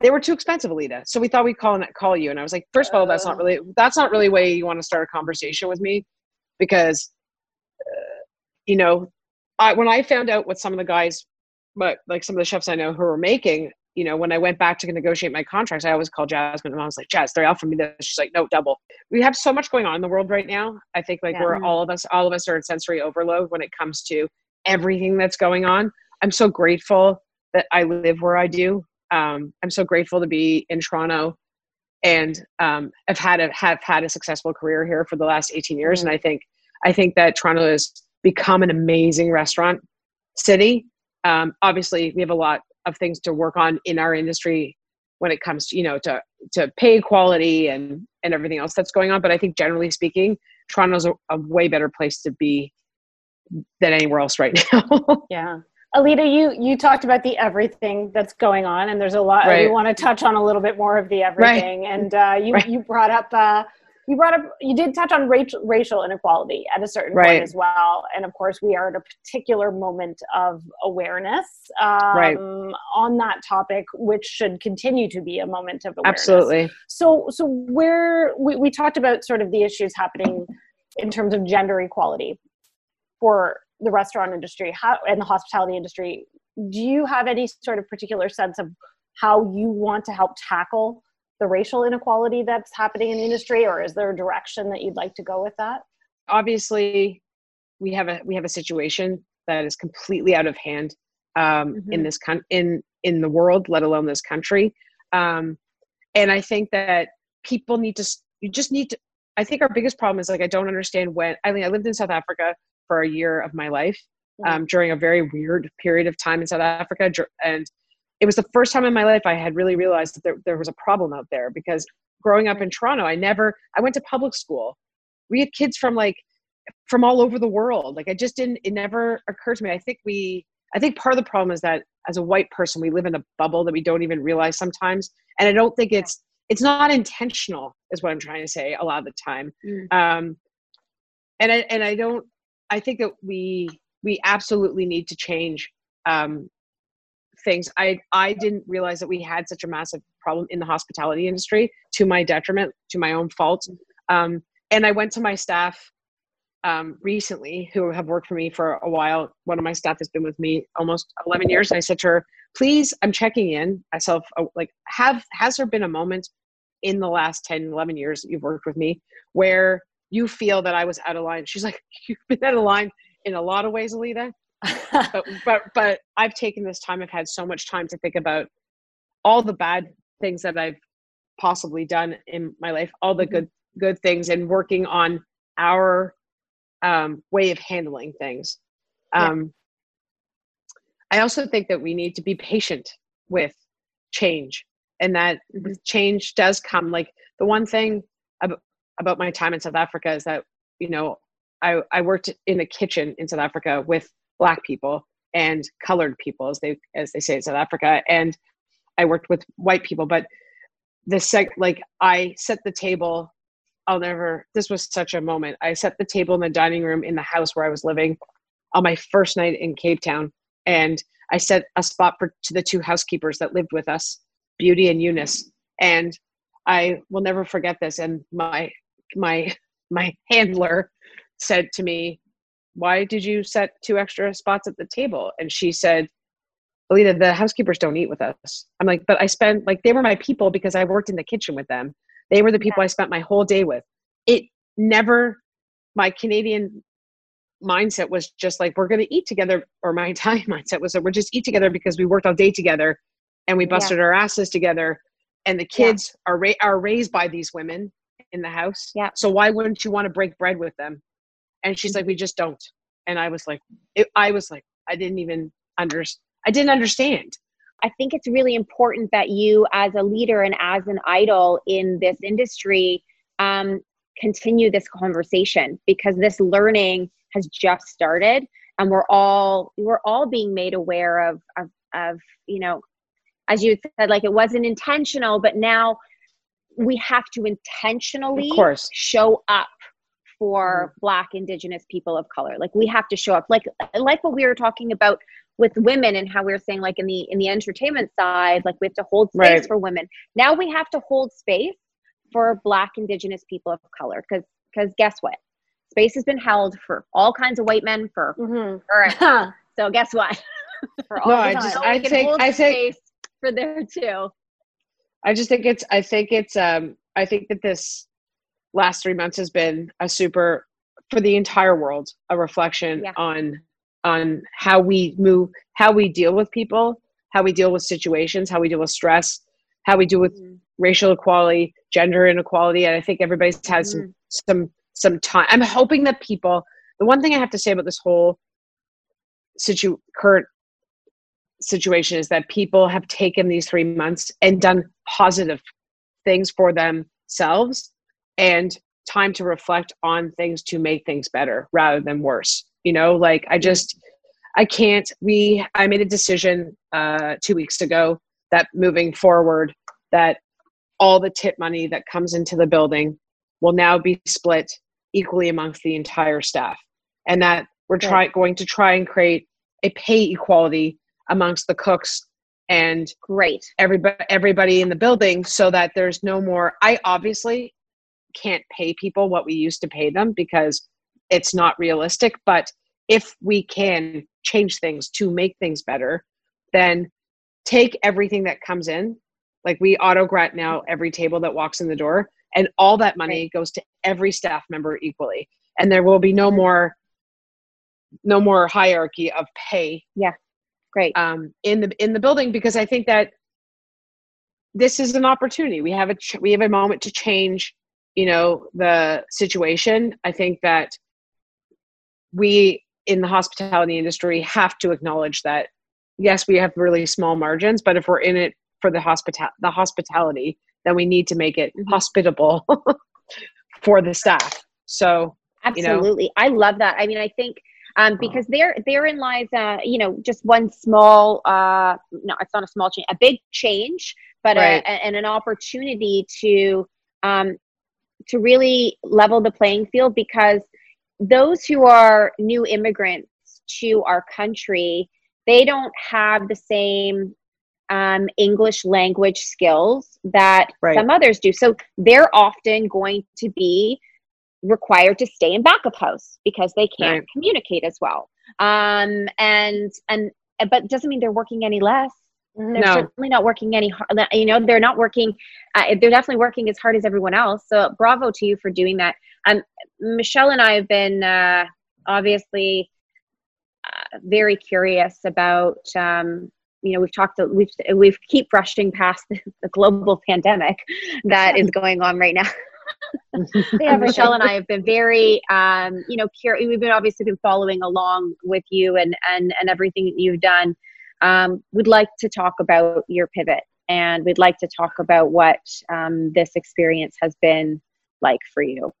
they were too expensive, Alida. So we thought we'd call and call you. And I was like, first of all, that's not really that's not really way you want to start a conversation with me, because, uh, you know, I when I found out what some of the guys but like some of the chefs I know who were making, you know, when I went back to negotiate my contracts, I always called Jasmine and I was like, Jazz, they're offering me this. She's like, no, double. We have so much going on in the world right now. I think like yeah. we're all of us, all of us are in sensory overload when it comes to everything that's going on. I'm so grateful that I live where I do. Um, I'm so grateful to be in Toronto and um, I've had a, have had a successful career here for the last 18 years. Mm-hmm. And I think, I think that Toronto has become an amazing restaurant city um, obviously, we have a lot of things to work on in our industry when it comes to you know to to pay quality and and everything else that's going on. But I think generally speaking, Toronto's a, a way better place to be than anywhere else right now. yeah. Alida, you you talked about the everything that's going on, and there's a lot. Right. We want to touch on a little bit more of the everything, right. and uh, you right. you brought up uh, you brought up you did touch on racial, racial inequality at a certain right. point as well and of course we are at a particular moment of awareness um, right. on that topic which should continue to be a moment of awareness absolutely so so where we, we talked about sort of the issues happening in terms of gender equality for the restaurant industry how, and the hospitality industry do you have any sort of particular sense of how you want to help tackle the racial inequality that's happening in the industry or is there a direction that you'd like to go with that obviously we have a we have a situation that is completely out of hand um, mm-hmm. in this con- in in the world let alone this country um, and i think that people need to you just need to i think our biggest problem is like i don't understand when i mean i lived in south africa for a year of my life mm-hmm. um, during a very weird period of time in south africa and it was the first time in my life I had really realized that there, there was a problem out there because growing up in Toronto, I never, I went to public school we had kids from like from all over the world. Like I just didn't. It never occurred to me. I think we. I think part of the problem is that as a white person, we live in a bubble that we don't even realize sometimes. And I don't think it's it's not intentional, is what I'm trying to say a lot of the time. Mm. Um, and I and I don't. I think that we we absolutely need to change um, things. I I didn't realize that we had such a massive problem in the hospitality industry to my detriment, to my own fault. Um, and I went to my staff um, recently who have worked for me for a while. One of my staff has been with me almost 11 years. And I said to her, please, I'm checking in myself. Uh, like, have, has there been a moment in the last 10, 11 years that you've worked with me where you feel that I was out of line? She's like, you've been out of line in a lot of ways, Alida. But, but, but I've taken this time. I've had so much time to think about all the bad things that I've possibly done in my life, all the mm-hmm. good, good things and working on our um, way of handling things. Um, yeah. I also think that we need to be patient with change and that mm-hmm. change does come. Like the one thing about, about my time in South Africa is that, you know, I, I worked in a kitchen in South Africa with black people and colored people as they as they say in South Africa and I worked with white people but the sec like I set the table I'll never, this was such a moment. I set the table in the dining room in the house where I was living on my first night in Cape Town. And I set a spot for to the two housekeepers that lived with us, Beauty and Eunice. And I will never forget this. And my, my, my handler said to me, why did you set two extra spots at the table? And she said, Alida, the housekeepers don't eat with us. I'm like, but I spent like they were my people because I worked in the kitchen with them. They were the people yeah. I spent my whole day with. It never, my Canadian mindset was just like, we're going to eat together, or my Italian mindset was that we're just eat together because we worked all day together and we busted yeah. our asses together. And the kids yeah. are, ra- are raised by these women in the house. Yeah. So why wouldn't you want to break bread with them? And she's like, we just don't. And I was like, it, I was like, I didn't even understand. I didn't understand. I think it's really important that you, as a leader and as an idol in this industry, um, continue this conversation because this learning has just started, and we're all we're all being made aware of of, of you know, as you said, like it wasn't intentional, but now we have to intentionally show up for mm-hmm. black indigenous people of color. Like we have to show up. Like like what we were talking about with women and how we were saying like in the in the entertainment side like we have to hold space right. for women. Now we have to hold space for black indigenous people of color because because guess what? Space has been held for all kinds of white men for mm-hmm. so guess what? For all no, I just I think I think for there too. I just think it's I think it's um I think that this last three months has been a super for the entire world a reflection yeah. on on how we move, how we deal with people, how we deal with situations, how we deal with stress, how we deal with mm-hmm. racial equality, gender inequality. And I think everybody's had mm-hmm. some some some time. I'm hoping that people. The one thing I have to say about this whole situ current situation is that people have taken these three months and done positive things for themselves and time to reflect on things to make things better rather than worse you know like i just i can't we i made a decision uh two weeks ago that moving forward that all the tip money that comes into the building will now be split equally amongst the entire staff. And that we're trying going to try and create a pay equality amongst the cooks and great. everybody everybody in the building so that there's no more i obviously can't pay people what we used to pay them because it's not realistic. But if we can change things to make things better then take everything that comes in. Like we auto grant now every table that walks in the door and all that money right. goes to every staff member equally. And there will be no more no more hierarchy of pay yeah. Great. um in the in the building because i think that this is an opportunity. We have a ch- we have a moment to change you know the situation i think that we in the hospitality industry have to acknowledge that yes we have really small margins but if we're in it for the hospital the hospitality then we need to make it mm-hmm. hospitable for the staff So absolutely, you know, I love that. I mean, I think um, because there therein lies uh, you know just one small uh, no it's not a small change a big change but right. a, a, and an opportunity to um, to really level the playing field because those who are new immigrants to our country they don't have the same um, English language skills that right. some others do. So they're often going to be required to stay in backup house because they can't right. communicate as well. Um, and and but doesn't mean they're working any less. They're no. certainly not working any hard. You know, they're not working. Uh, they're definitely working as hard as everyone else. So bravo to you for doing that. Um, Michelle and I have been uh, obviously uh, very curious about um, you know we've talked we've we've keep rushing past the, the global pandemic that is going on right now yeah, Michelle and I have been very, um, you know, curious. We've been obviously been following along with you and and and everything that you've done. Um, we'd like to talk about your pivot, and we'd like to talk about what um, this experience has been like for you.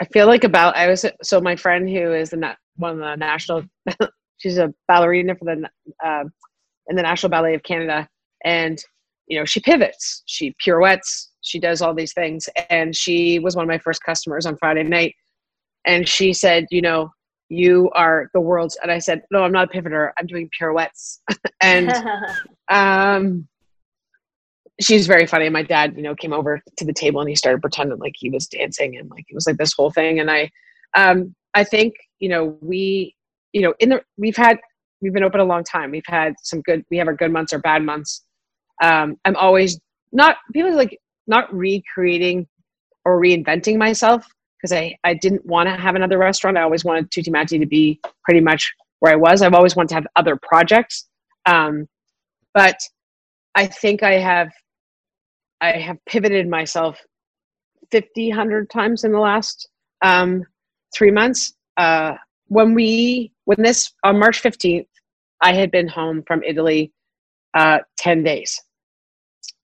I feel like about I was so my friend who is the one of the national, she's a ballerina for the uh, in the National Ballet of Canada, and you know she pivots, she pirouettes, she does all these things. And she was one of my first customers on friday night. And she said you know you are the world's and i said no i'm not a pivoter. I'm doing pirouettes. And um she's very funny. My dad you know came over to the table and he started pretending like he was dancing and like it was like this whole thing. And i um i think you know we you know in the we've had we've been open a long time. We've had some good we have our good months or bad months. Um i'm always not people like not recreating or reinventing myself because I, I didn't want to have another restaurant. I always wanted Tutti Matti to be pretty much where I was. I've always wanted to have other projects. Um, but I think I have I have pivoted myself 50, 100 times in the last um, three months. Uh, when we, when this, on March 15th, I had been home from Italy uh, 10 days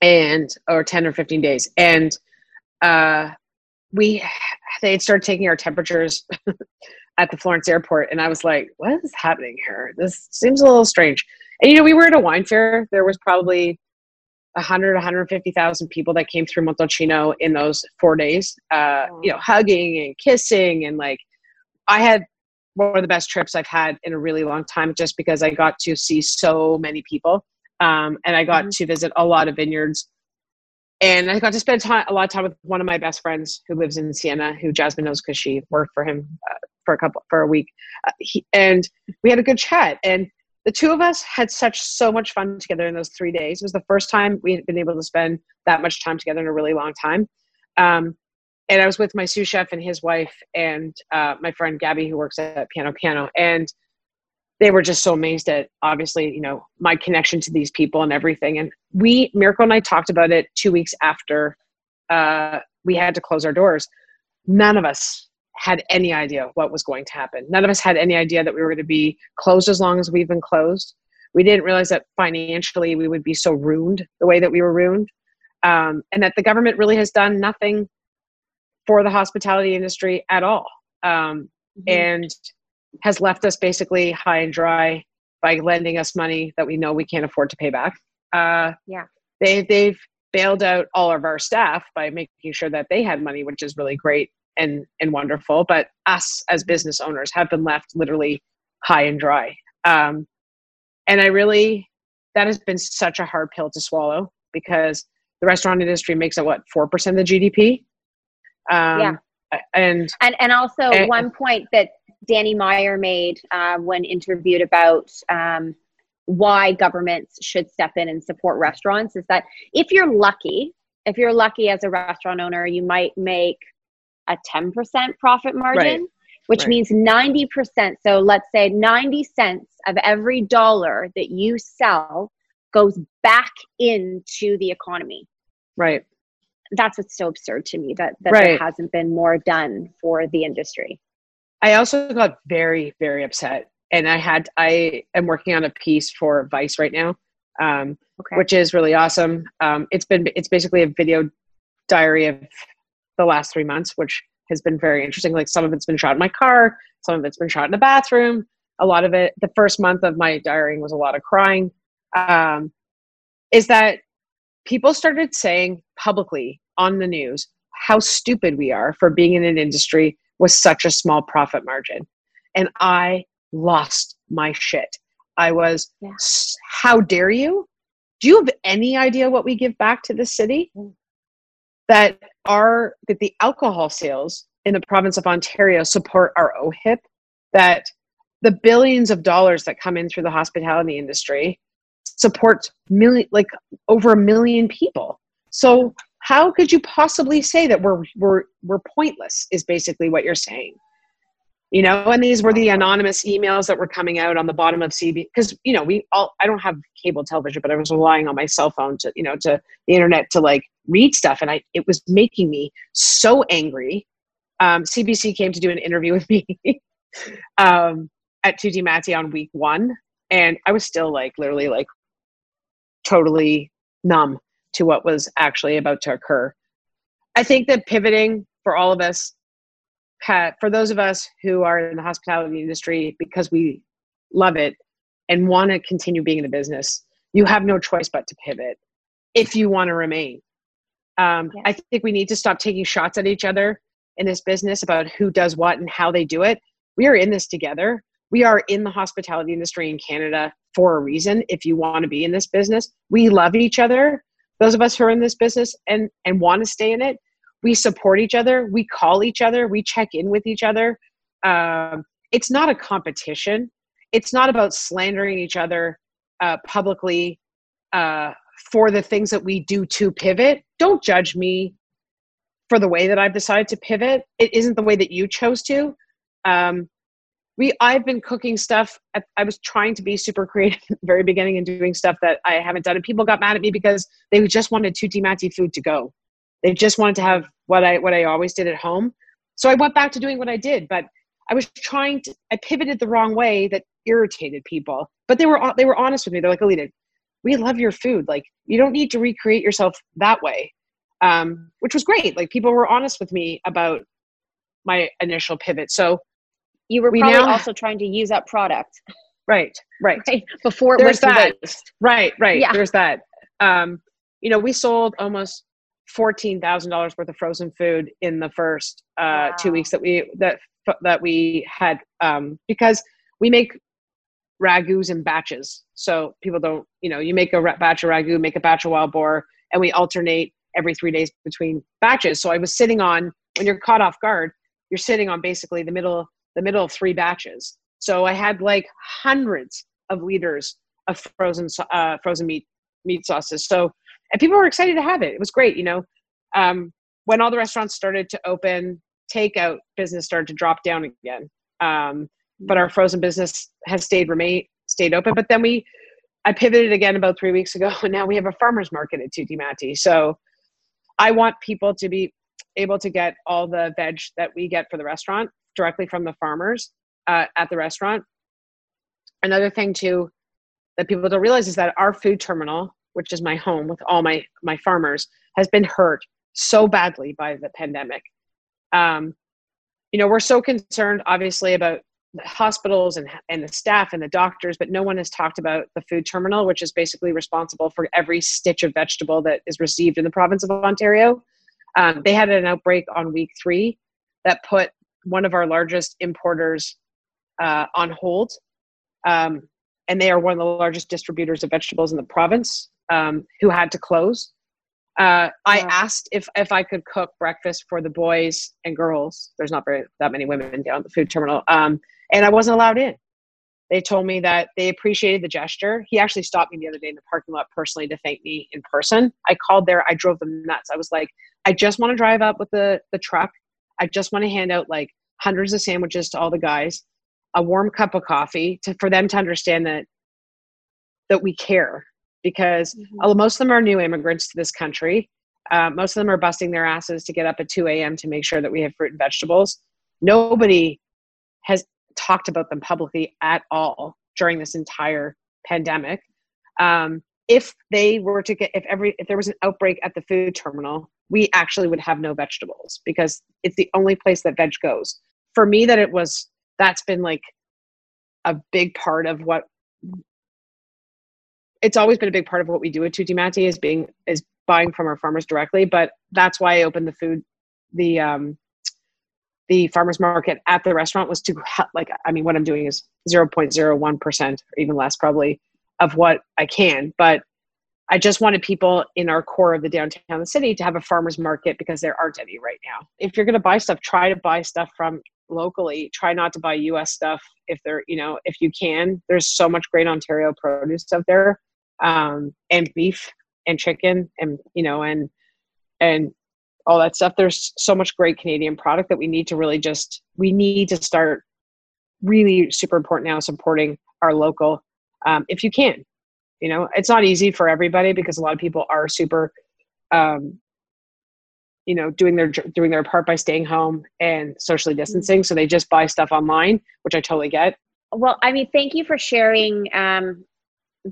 and or 10 or 15 days and uh we they had started taking our temperatures at the florence airport and i was like what is happening here this seems a little strange and you know we were at a wine fair there was probably 100 150000 people that came through montalcino in those four days uh you know hugging and kissing and like i had one of the best trips i've had in a really long time just because i got to see so many people um, and I got mm-hmm. to visit a lot of vineyards. And I got to spend time, a lot of time with one of my best friends who lives in Siena, who Jasmine knows because she worked for him uh, for a couple for a week. Uh, he, and we had a good chat. And the two of us had such so much fun together in those three days. It was the first time we had been able to spend that much time together in a really long time. Um, and I was with my sous chef and his wife and uh, my friend Gabby, who works at Piano Piano. And they were just so amazed at obviously you know my connection to these people and everything. And we miracle and i talked about it two weeks after uh, we had to close our doors. None of us had any idea what was going to happen. None of us had any idea that we were going to be closed as long as we've been closed. We didn't realize that financially we would be so ruined the way that we were ruined. Um, and that the government really has done nothing for the hospitality industry at all. Um, mm-hmm. and has left us basically high and dry by lending us money that we know we can't afford to pay back. Uh, yeah, they they've bailed out all of our staff by making sure that they had money, which is really great and and wonderful. But us as business owners have been left literally high and dry. Um, and I really that has been such a hard pill to swallow because the restaurant industry makes it what four percent of the GDP. Um, yeah. And and and also and, one point that Danny Meyer made uh, when interviewed about um, why governments should step in and support restaurants is that if you're lucky, if you're lucky as a restaurant owner, you might make a 10% profit margin, right. which right. means 90%. So let's say 90 cents of every dollar that you sell goes back into the economy. Right. That's what's so absurd to me that, that right. there hasn't been more done for the industry. I also got very, very upset. And I had, I am working on a piece for Vice right now, um, okay. which is really awesome. Um, it's been, it's basically a video diary of the last three months, which has been very interesting. Like some of it's been shot in my car, some of it's been shot in the bathroom. A lot of it, the first month of my diarying was a lot of crying. Um, is that people started saying publicly on the news how stupid we are for being in an industry with such a small profit margin. And I lost my shit. I was, yeah. how dare you? Do you have any idea what we give back to the city? Mm. That our that the alcohol sales in the province of Ontario support our OHIP, that the billions of dollars that come in through the hospitality industry support million like over a million people. So how could you possibly say that we're we're we're pointless is basically what you're saying. You know and these were the anonymous emails that were coming out on the bottom of cb because you know we all i don't have cable television but i was relying on my cell phone to you know to the internet to like read stuff and i it was making me so angry. Um, cbc came to do an interview with me um, at tutti matti on week one and i was still like literally like totally numb to what was actually about to occur i think that pivoting for all of us for those of us who are in the hospitality industry because we love it and want to continue being in the business, you have no choice but to pivot if you want to remain. Um, I think we need to stop taking shots at each other in this business about who does what and how they do it. We are in this together. We are in the hospitality industry in Canada for a reason. If you want to be in this business, we love each other. Those of us who are in this business and and want to stay in it, we support each other we call each other we check in with each other. Um, it's not a competition. It's not about slandering each other uh, publicly uh, for the things that we do to pivot. Don't judge me for the way that i've decided to pivot. It isn't the way that you chose to. Um, we i've been cooking stuff i was trying to be super creative at the very beginning and doing stuff that i haven't done and people got mad at me because they just wanted tutti matti food to go they just wanted to have what I what I always did at home. So I went back to doing what I did, but I was trying to I pivoted the wrong way that irritated people. But they were they were honest with me. They're like, Alida, we love your food. Like you don't need to recreate yourself that way. Um, which was great. Like people were honest with me about my initial pivot. So you were we probably now, also trying to use up product. Right, right. right. Before it There's went that. Waste. Right, right. Yeah. There's that. Um, you know, we sold almost fourteen thousand dollars worth of frozen food in the first uh, wow. two weeks that we that that we had um, because we make ragouts in batches. So people don't, you know, you make a batch of ragu, make a batch of wild boar, and we alternate every three days between batches. So I was sitting on when you're caught off guard, you're sitting on basically the middle the middle of three batches. So I had like hundreds of liters of frozen uh, frozen meat meat sauces. So and people were excited to have it. It was great, you know. Um, when all the restaurants started to open, takeout business started to drop down again. Um, but our frozen business has stayed remain stayed open. But then we, I pivoted again about three weeks ago, and now we have a farmers market at Tutti Matti. So I want people to be able to get all the veg that we get for the restaurant directly from the farmers uh, at the restaurant. Another thing too that people don't realize is that our food terminal which is my home with all my my farmers, has been hurt so badly by the pandemic. Um, you know, we're so concerned, obviously, about the hospitals and and the staff and the doctors, but no one has talked about the food terminal, which is basically responsible for every stitch of vegetable that is received in the province of Ontario. Um, they had an outbreak on week three that put one of our largest importers uh, on hold. Um, and they are one of the largest distributors of vegetables in the province um, who had to close. Uh, I asked if if I could cook breakfast for the boys and girls. There's not very that many women down at the food terminal, um, and I wasn't allowed in. They told me that they appreciated the gesture. He actually stopped me the other day in the parking lot personally to thank me in person. I called there. I drove them nuts. I was like, I just want to drive up with the the truck. I just want to hand out like hundreds of sandwiches to all the guys, a warm cup of coffee to for them to understand that that we care because mm-hmm. most of them are new immigrants to this country. Uh, most of them are busting their asses to get up at 2 a.m. to make sure that we have fruit and vegetables. Nobody has talked about them publicly at all during this entire pandemic. Um, if they were to get if every if there was an outbreak at the food terminal we actually would have no vegetables because it's the only place that veg goes for me that it was that's been like a big part of what it's always been a big part of what we do at Tutti Matti is being is buying from our farmers directly but that's why i opened the food the um the farmers market at the restaurant was to like i mean what i'm doing is 0.01% or even less probably of what I can. But I just wanted people in our core of the downtown the city to have a farmers market because there aren't any right now. If you're going to buy stuff, try to buy stuff from locally. Try not to buy US stuff if they're, you know, if you can. There's so much great Ontario produce out there. Um, and beef and chicken and you know and and all that stuff. There's so much great Canadian product that we need to really just we need to start really super important now supporting our local um, if you can. You know, it's not easy for everybody because a lot of people are super, um, you know, doing their doing their part by staying home and socially mm-hmm. distancing. So they just buy stuff online, which I totally get. Well, I mean, thank you for sharing um,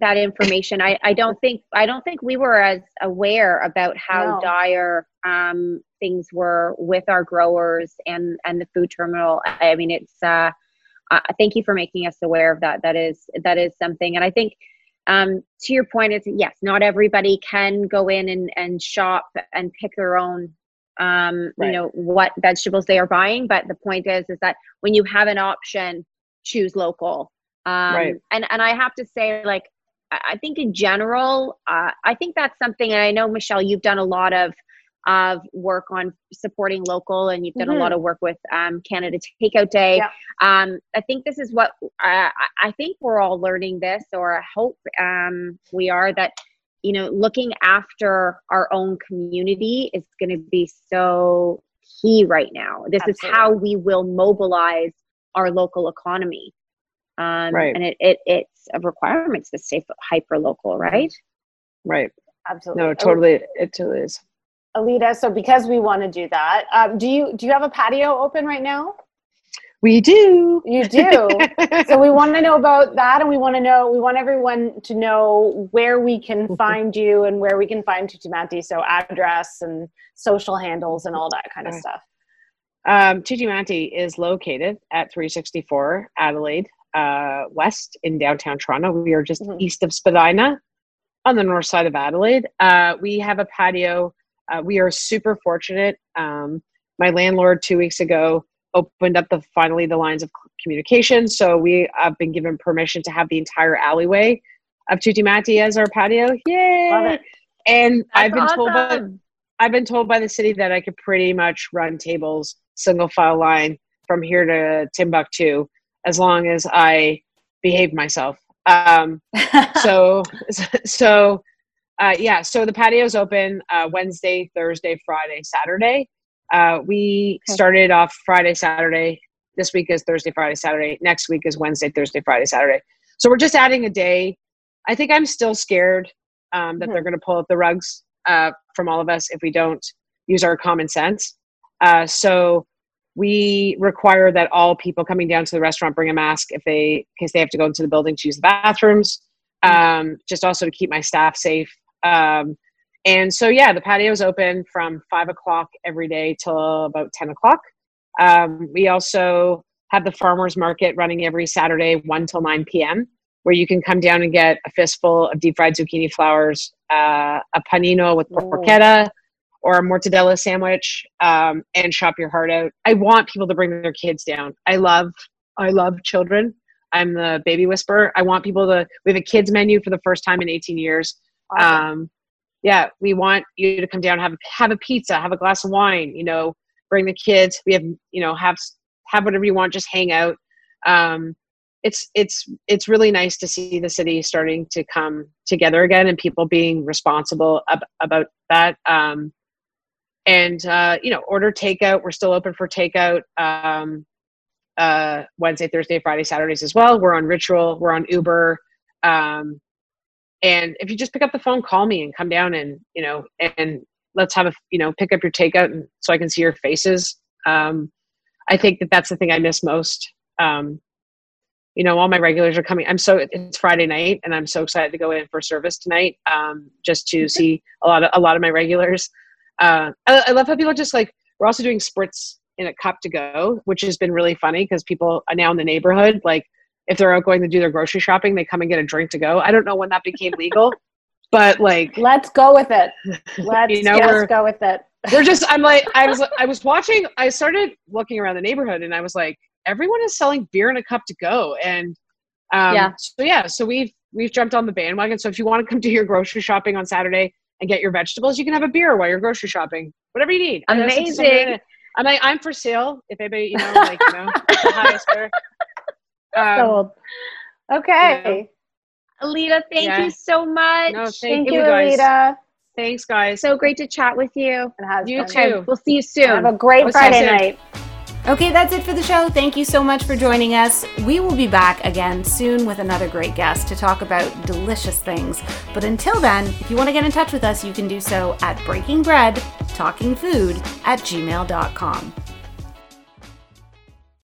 that information. I, I don't think I don't think we were as aware about how no. dire um, things were with our growers and and the food terminal. I mean, it's uh, uh, thank you for making us aware of that. That is that is something, and I think um, to your point, it's yes, not everybody can go in and, and shop and pick their own um, right. you know what vegetables they are buying. But the point is, is that when you have an option, choose local. Um, right. And and I have to say, like I think in general, uh, I think that's something. And I know Michelle, you've done a lot of of work on supporting local and you've done mm-hmm. a lot mm-hmm. of work with um, canada takeout day yeah. um, i think this is what I, I think we're all learning this or i hope um, we are that you know looking after our own community is going to be so key right now this Absolutely. is how we will mobilize our local economy um, right. and it, it it's a requirement to stay hyper local right right absolutely no totally it totally is Alida, so because we want to do that, um, do you do you have a patio open right now? We do. You do. so we want to know about that, and we want to know. We want everyone to know where we can find you and where we can find Tutti Matti. So address and social handles and all that kind of stuff. Um, Tutti is located at 364 Adelaide uh, West in downtown Toronto. We are just mm-hmm. east of Spadina on the north side of Adelaide. Uh, we have a patio uh, we are super fortunate. Um, my landlord two weeks ago opened up the finally the lines of communication, so we have been given permission to have the entire alleyway of Tutti Matti as our patio. Yay! And That's I've been awesome. told by I've been told by the city that I could pretty much run tables single file line from here to Timbuktu as long as I behave myself. Um, so so uh, yeah, so the patio's open uh, Wednesday, Thursday, Friday, Saturday. Uh, we okay. started off Friday, Saturday. This week is Thursday, Friday, Saturday. Next week is Wednesday, Thursday, Friday, Saturday. So we're just adding a day. I think I'm still scared um, that mm-hmm. they're going to pull up the rugs uh, from all of us if we don't use our common sense. Uh, so we require that all people coming down to the restaurant bring a mask if they, in case they have to go into the building to use the bathrooms. Mm-hmm. Um, just also to keep my staff safe um, and so, yeah, the patio is open from five o'clock every day till about 10 o'clock. Um, we also have the farmers market running every Saturday, 1 till 9 p.m., where you can come down and get a fistful of deep fried zucchini flowers, uh, a panino with porchetta, or a mortadella sandwich, um, and shop your heart out. I want people to bring their kids down. I love, I love children. I'm the baby whisperer. I want people to. We have a kids menu for the first time in 18 years. Awesome. Um, yeah, we want you to come down, have have a pizza, have a glass of wine. You know, bring the kids. We have you know have have whatever you want. Just hang out. Um, it's it's it's really nice to see the city starting to come together again and people being responsible ab- about that. Um, and uh, you know, order takeout. We're still open for takeout. Um, uh, Wednesday, Thursday, Friday, Saturdays as well. We're on Ritual. We're on Uber. Um, and if you just pick up the phone, call me and come down and, you know, and let's have a, you know, pick up your takeout and so I can see your faces. Um, I think that that's the thing I miss most. Um, you know, all my regulars are coming. I'm so it's Friday night, and I'm so excited to go in for service tonight, um, just to see a lot of a lot of my regulars. Uh, I, I love how people are just like we're also doing spritz in a cup to go, which has been really funny because people are now in the neighborhood, like if they're out going to do their grocery shopping, they come and get a drink to go. I don't know when that became legal, but like, let's go with it. Let's you know, go with it. They're just, I'm like, I was, I was watching, I started looking around the neighborhood and I was like, everyone is selling beer in a cup to go. And um, yeah. so yeah, so we've, we've jumped on the bandwagon. So if you want to come do your grocery shopping on Saturday and get your vegetables, you can have a beer while you're grocery shopping, whatever you need. Amazing. I'm like, I'm for sale. If anybody, you know, like, you know, the highest bidder. Um, okay. You know. Alida, thank yeah. you so much. No, thank, thank you, guys. Alida. Thanks, guys. So great to chat with you. It has you been. too. We'll see you soon. Have a great we'll Friday night. Okay, that's it for the show. Thank you so much for joining us. We will be back again soon with another great guest to talk about delicious things. But until then, if you want to get in touch with us, you can do so at breakingbread talkingfood at gmail.com.